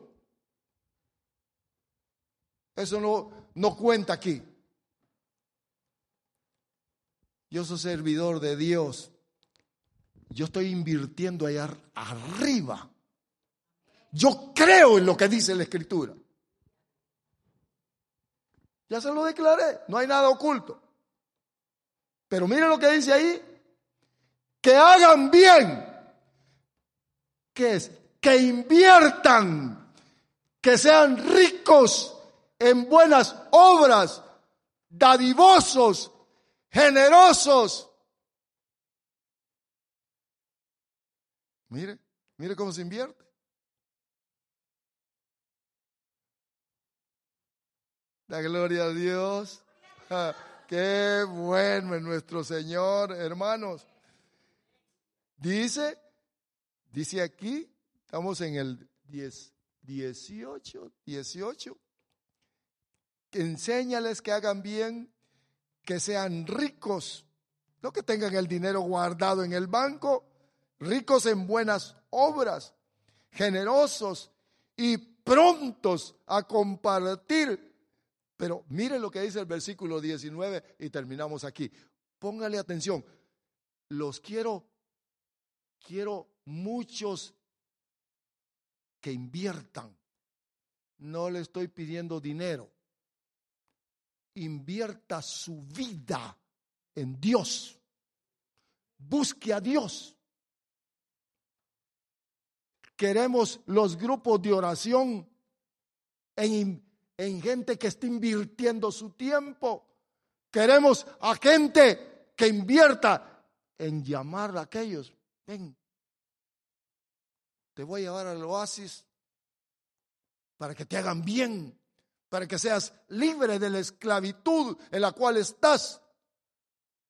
Eso no, no cuenta aquí. Yo soy servidor de Dios. Yo estoy invirtiendo allá arriba. Yo creo en lo que dice la Escritura. Ya se lo declaré, no hay nada oculto. Pero miren lo que dice ahí, que hagan bien. ¿Qué es? Que inviertan, que sean ricos en buenas obras, dadivosos, generosos. Mire, mire cómo se invierte. La gloria a Dios. qué bueno es nuestro Señor, hermanos. Dice, dice aquí, estamos en el 10, 18, 18. Enséñales que hagan bien, que sean ricos, no que tengan el dinero guardado en el banco, ricos en buenas obras, generosos y prontos a compartir pero mire lo que dice el versículo 19 y terminamos aquí. Póngale atención. Los quiero, quiero muchos que inviertan. No le estoy pidiendo dinero. Invierta su vida en Dios. Busque a Dios. Queremos los grupos de oración en en gente que está invirtiendo su tiempo. Queremos a gente que invierta en llamar a aquellos. Ven, te voy a llevar al oasis para que te hagan bien, para que seas libre de la esclavitud en la cual estás.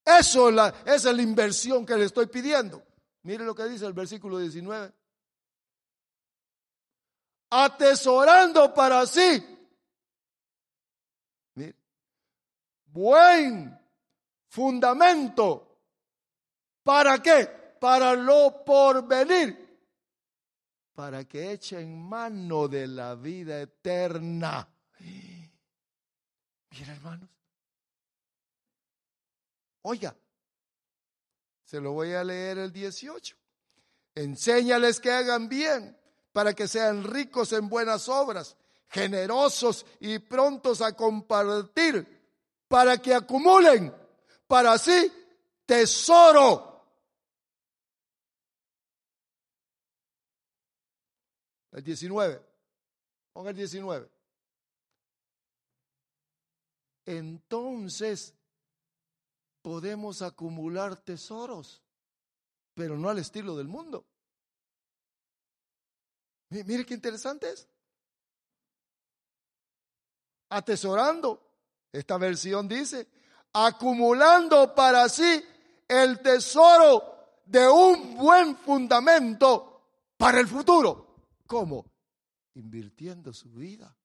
Eso es la, inversión que le estoy pidiendo. Mire lo que dice el versículo 19. Atesorando para sí buen fundamento. ¿Para qué? Para lo porvenir. Para que echen mano de la vida eterna. Mira, hermanos. Oiga, se lo voy a leer el 18. Enséñales que hagan bien para que sean ricos en buenas obras, generosos y prontos a compartir para que acumulen para sí tesoro. El 19. Ponga el 19. Entonces podemos acumular tesoros, pero no al estilo del mundo. Mire qué interesante es. Atesorando. Esta versión dice, acumulando para sí el tesoro de un buen fundamento para el futuro. ¿Cómo? Invirtiendo su vida.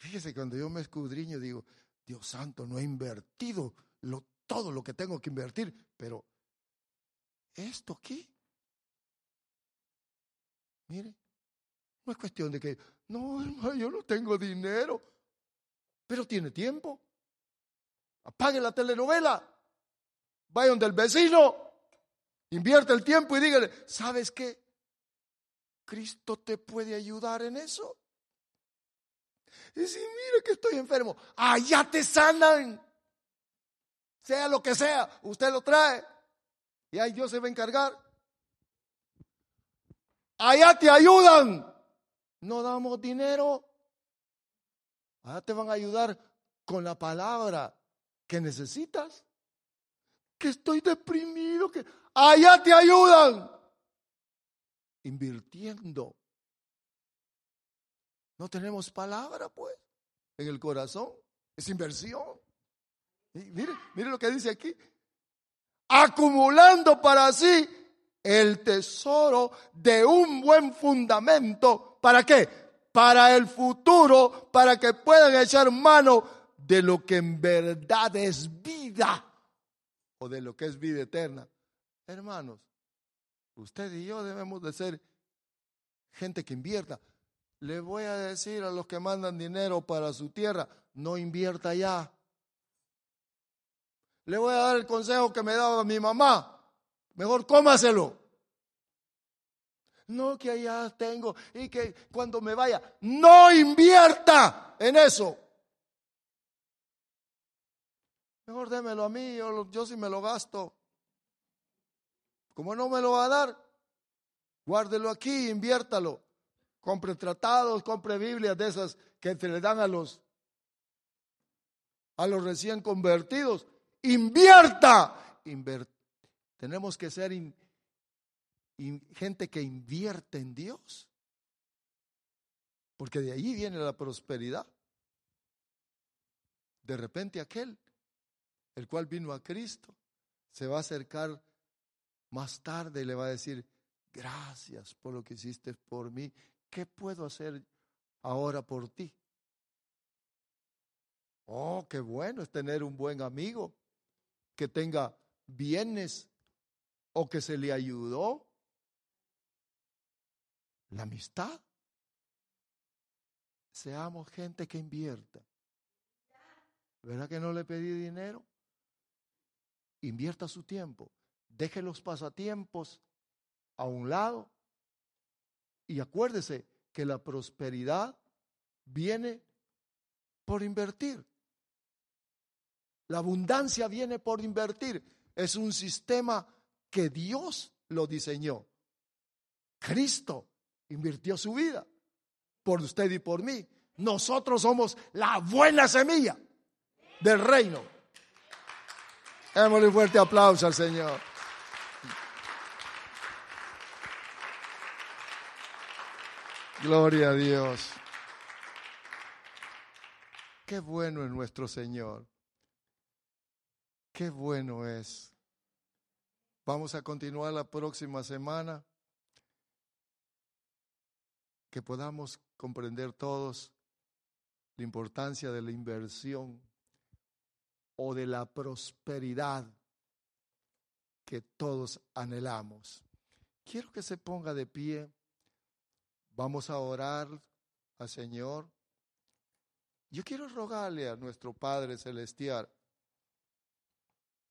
Fíjese, cuando yo me escudriño, digo, Dios santo, no he invertido todo lo que tengo que invertir, pero esto aquí, mire, no es cuestión de que, no, hermano, yo no tengo dinero, pero tiene tiempo. Apague la telenovela, vaya donde el vecino, invierte el tiempo y dígale, ¿sabes qué? Cristo te puede ayudar en eso. Y si mire que estoy enfermo, allá te sanan. Sea lo que sea, usted lo trae. Y ahí Dios se va a encargar. Allá te ayudan. No damos dinero. Allá te van a ayudar con la palabra que necesitas. Que estoy deprimido. Que allá te ayudan. Invirtiendo no tenemos palabra, pues, en el corazón. Es inversión. mire, mire lo que dice aquí. Acumulando para sí el tesoro de un buen fundamento. ¿Para qué? Para el futuro, para que puedan echar mano de lo que en verdad es vida o de lo que es vida eterna. Hermanos, usted y yo debemos de ser gente que invierta. Le voy a decir a los que mandan dinero para su tierra, no invierta ya. Le voy a dar el consejo que me daba mi mamá. Mejor cómaselo. No que allá tengo y que cuando me vaya, no invierta en eso. Mejor démelo a mí, yo, yo sí me lo gasto. Como no me lo va a dar, guárdelo aquí, inviértalo compre tratados, compre Biblias de esas que se le dan a los a los recién convertidos. Invierta. Tenemos que ser gente que invierte en Dios. Porque de ahí viene la prosperidad. De repente aquel, el cual vino a Cristo, se va a acercar más tarde y le va a decir, gracias por lo que hiciste por mí ¿qué puedo hacer ahora por ti? Oh, qué bueno es tener un buen amigo que tenga bienes o que se le ayudó. La amistad. Seamos gente que invierta. ¿Verdad que no le pedí dinero? Invierta su tiempo. Deje los pasatiempos a un lado y acuérdese que la prosperidad viene por invertir. La abundancia viene por invertir. Es un sistema que Dios lo diseñó. Cristo invirtió su vida por usted y por mí. Nosotros somos la buena semilla del reino. Démosle un fuerte aplauso al Señor. Gloria a Dios. Qué bueno es nuestro Señor. Qué bueno es. Vamos a continuar la próxima semana. Que podamos comprender todos la importancia de la inversión o de la prosperidad que todos anhelamos. Quiero que se ponga de pie. Vamos a orar al Señor. Yo quiero rogarle a nuestro Padre Celestial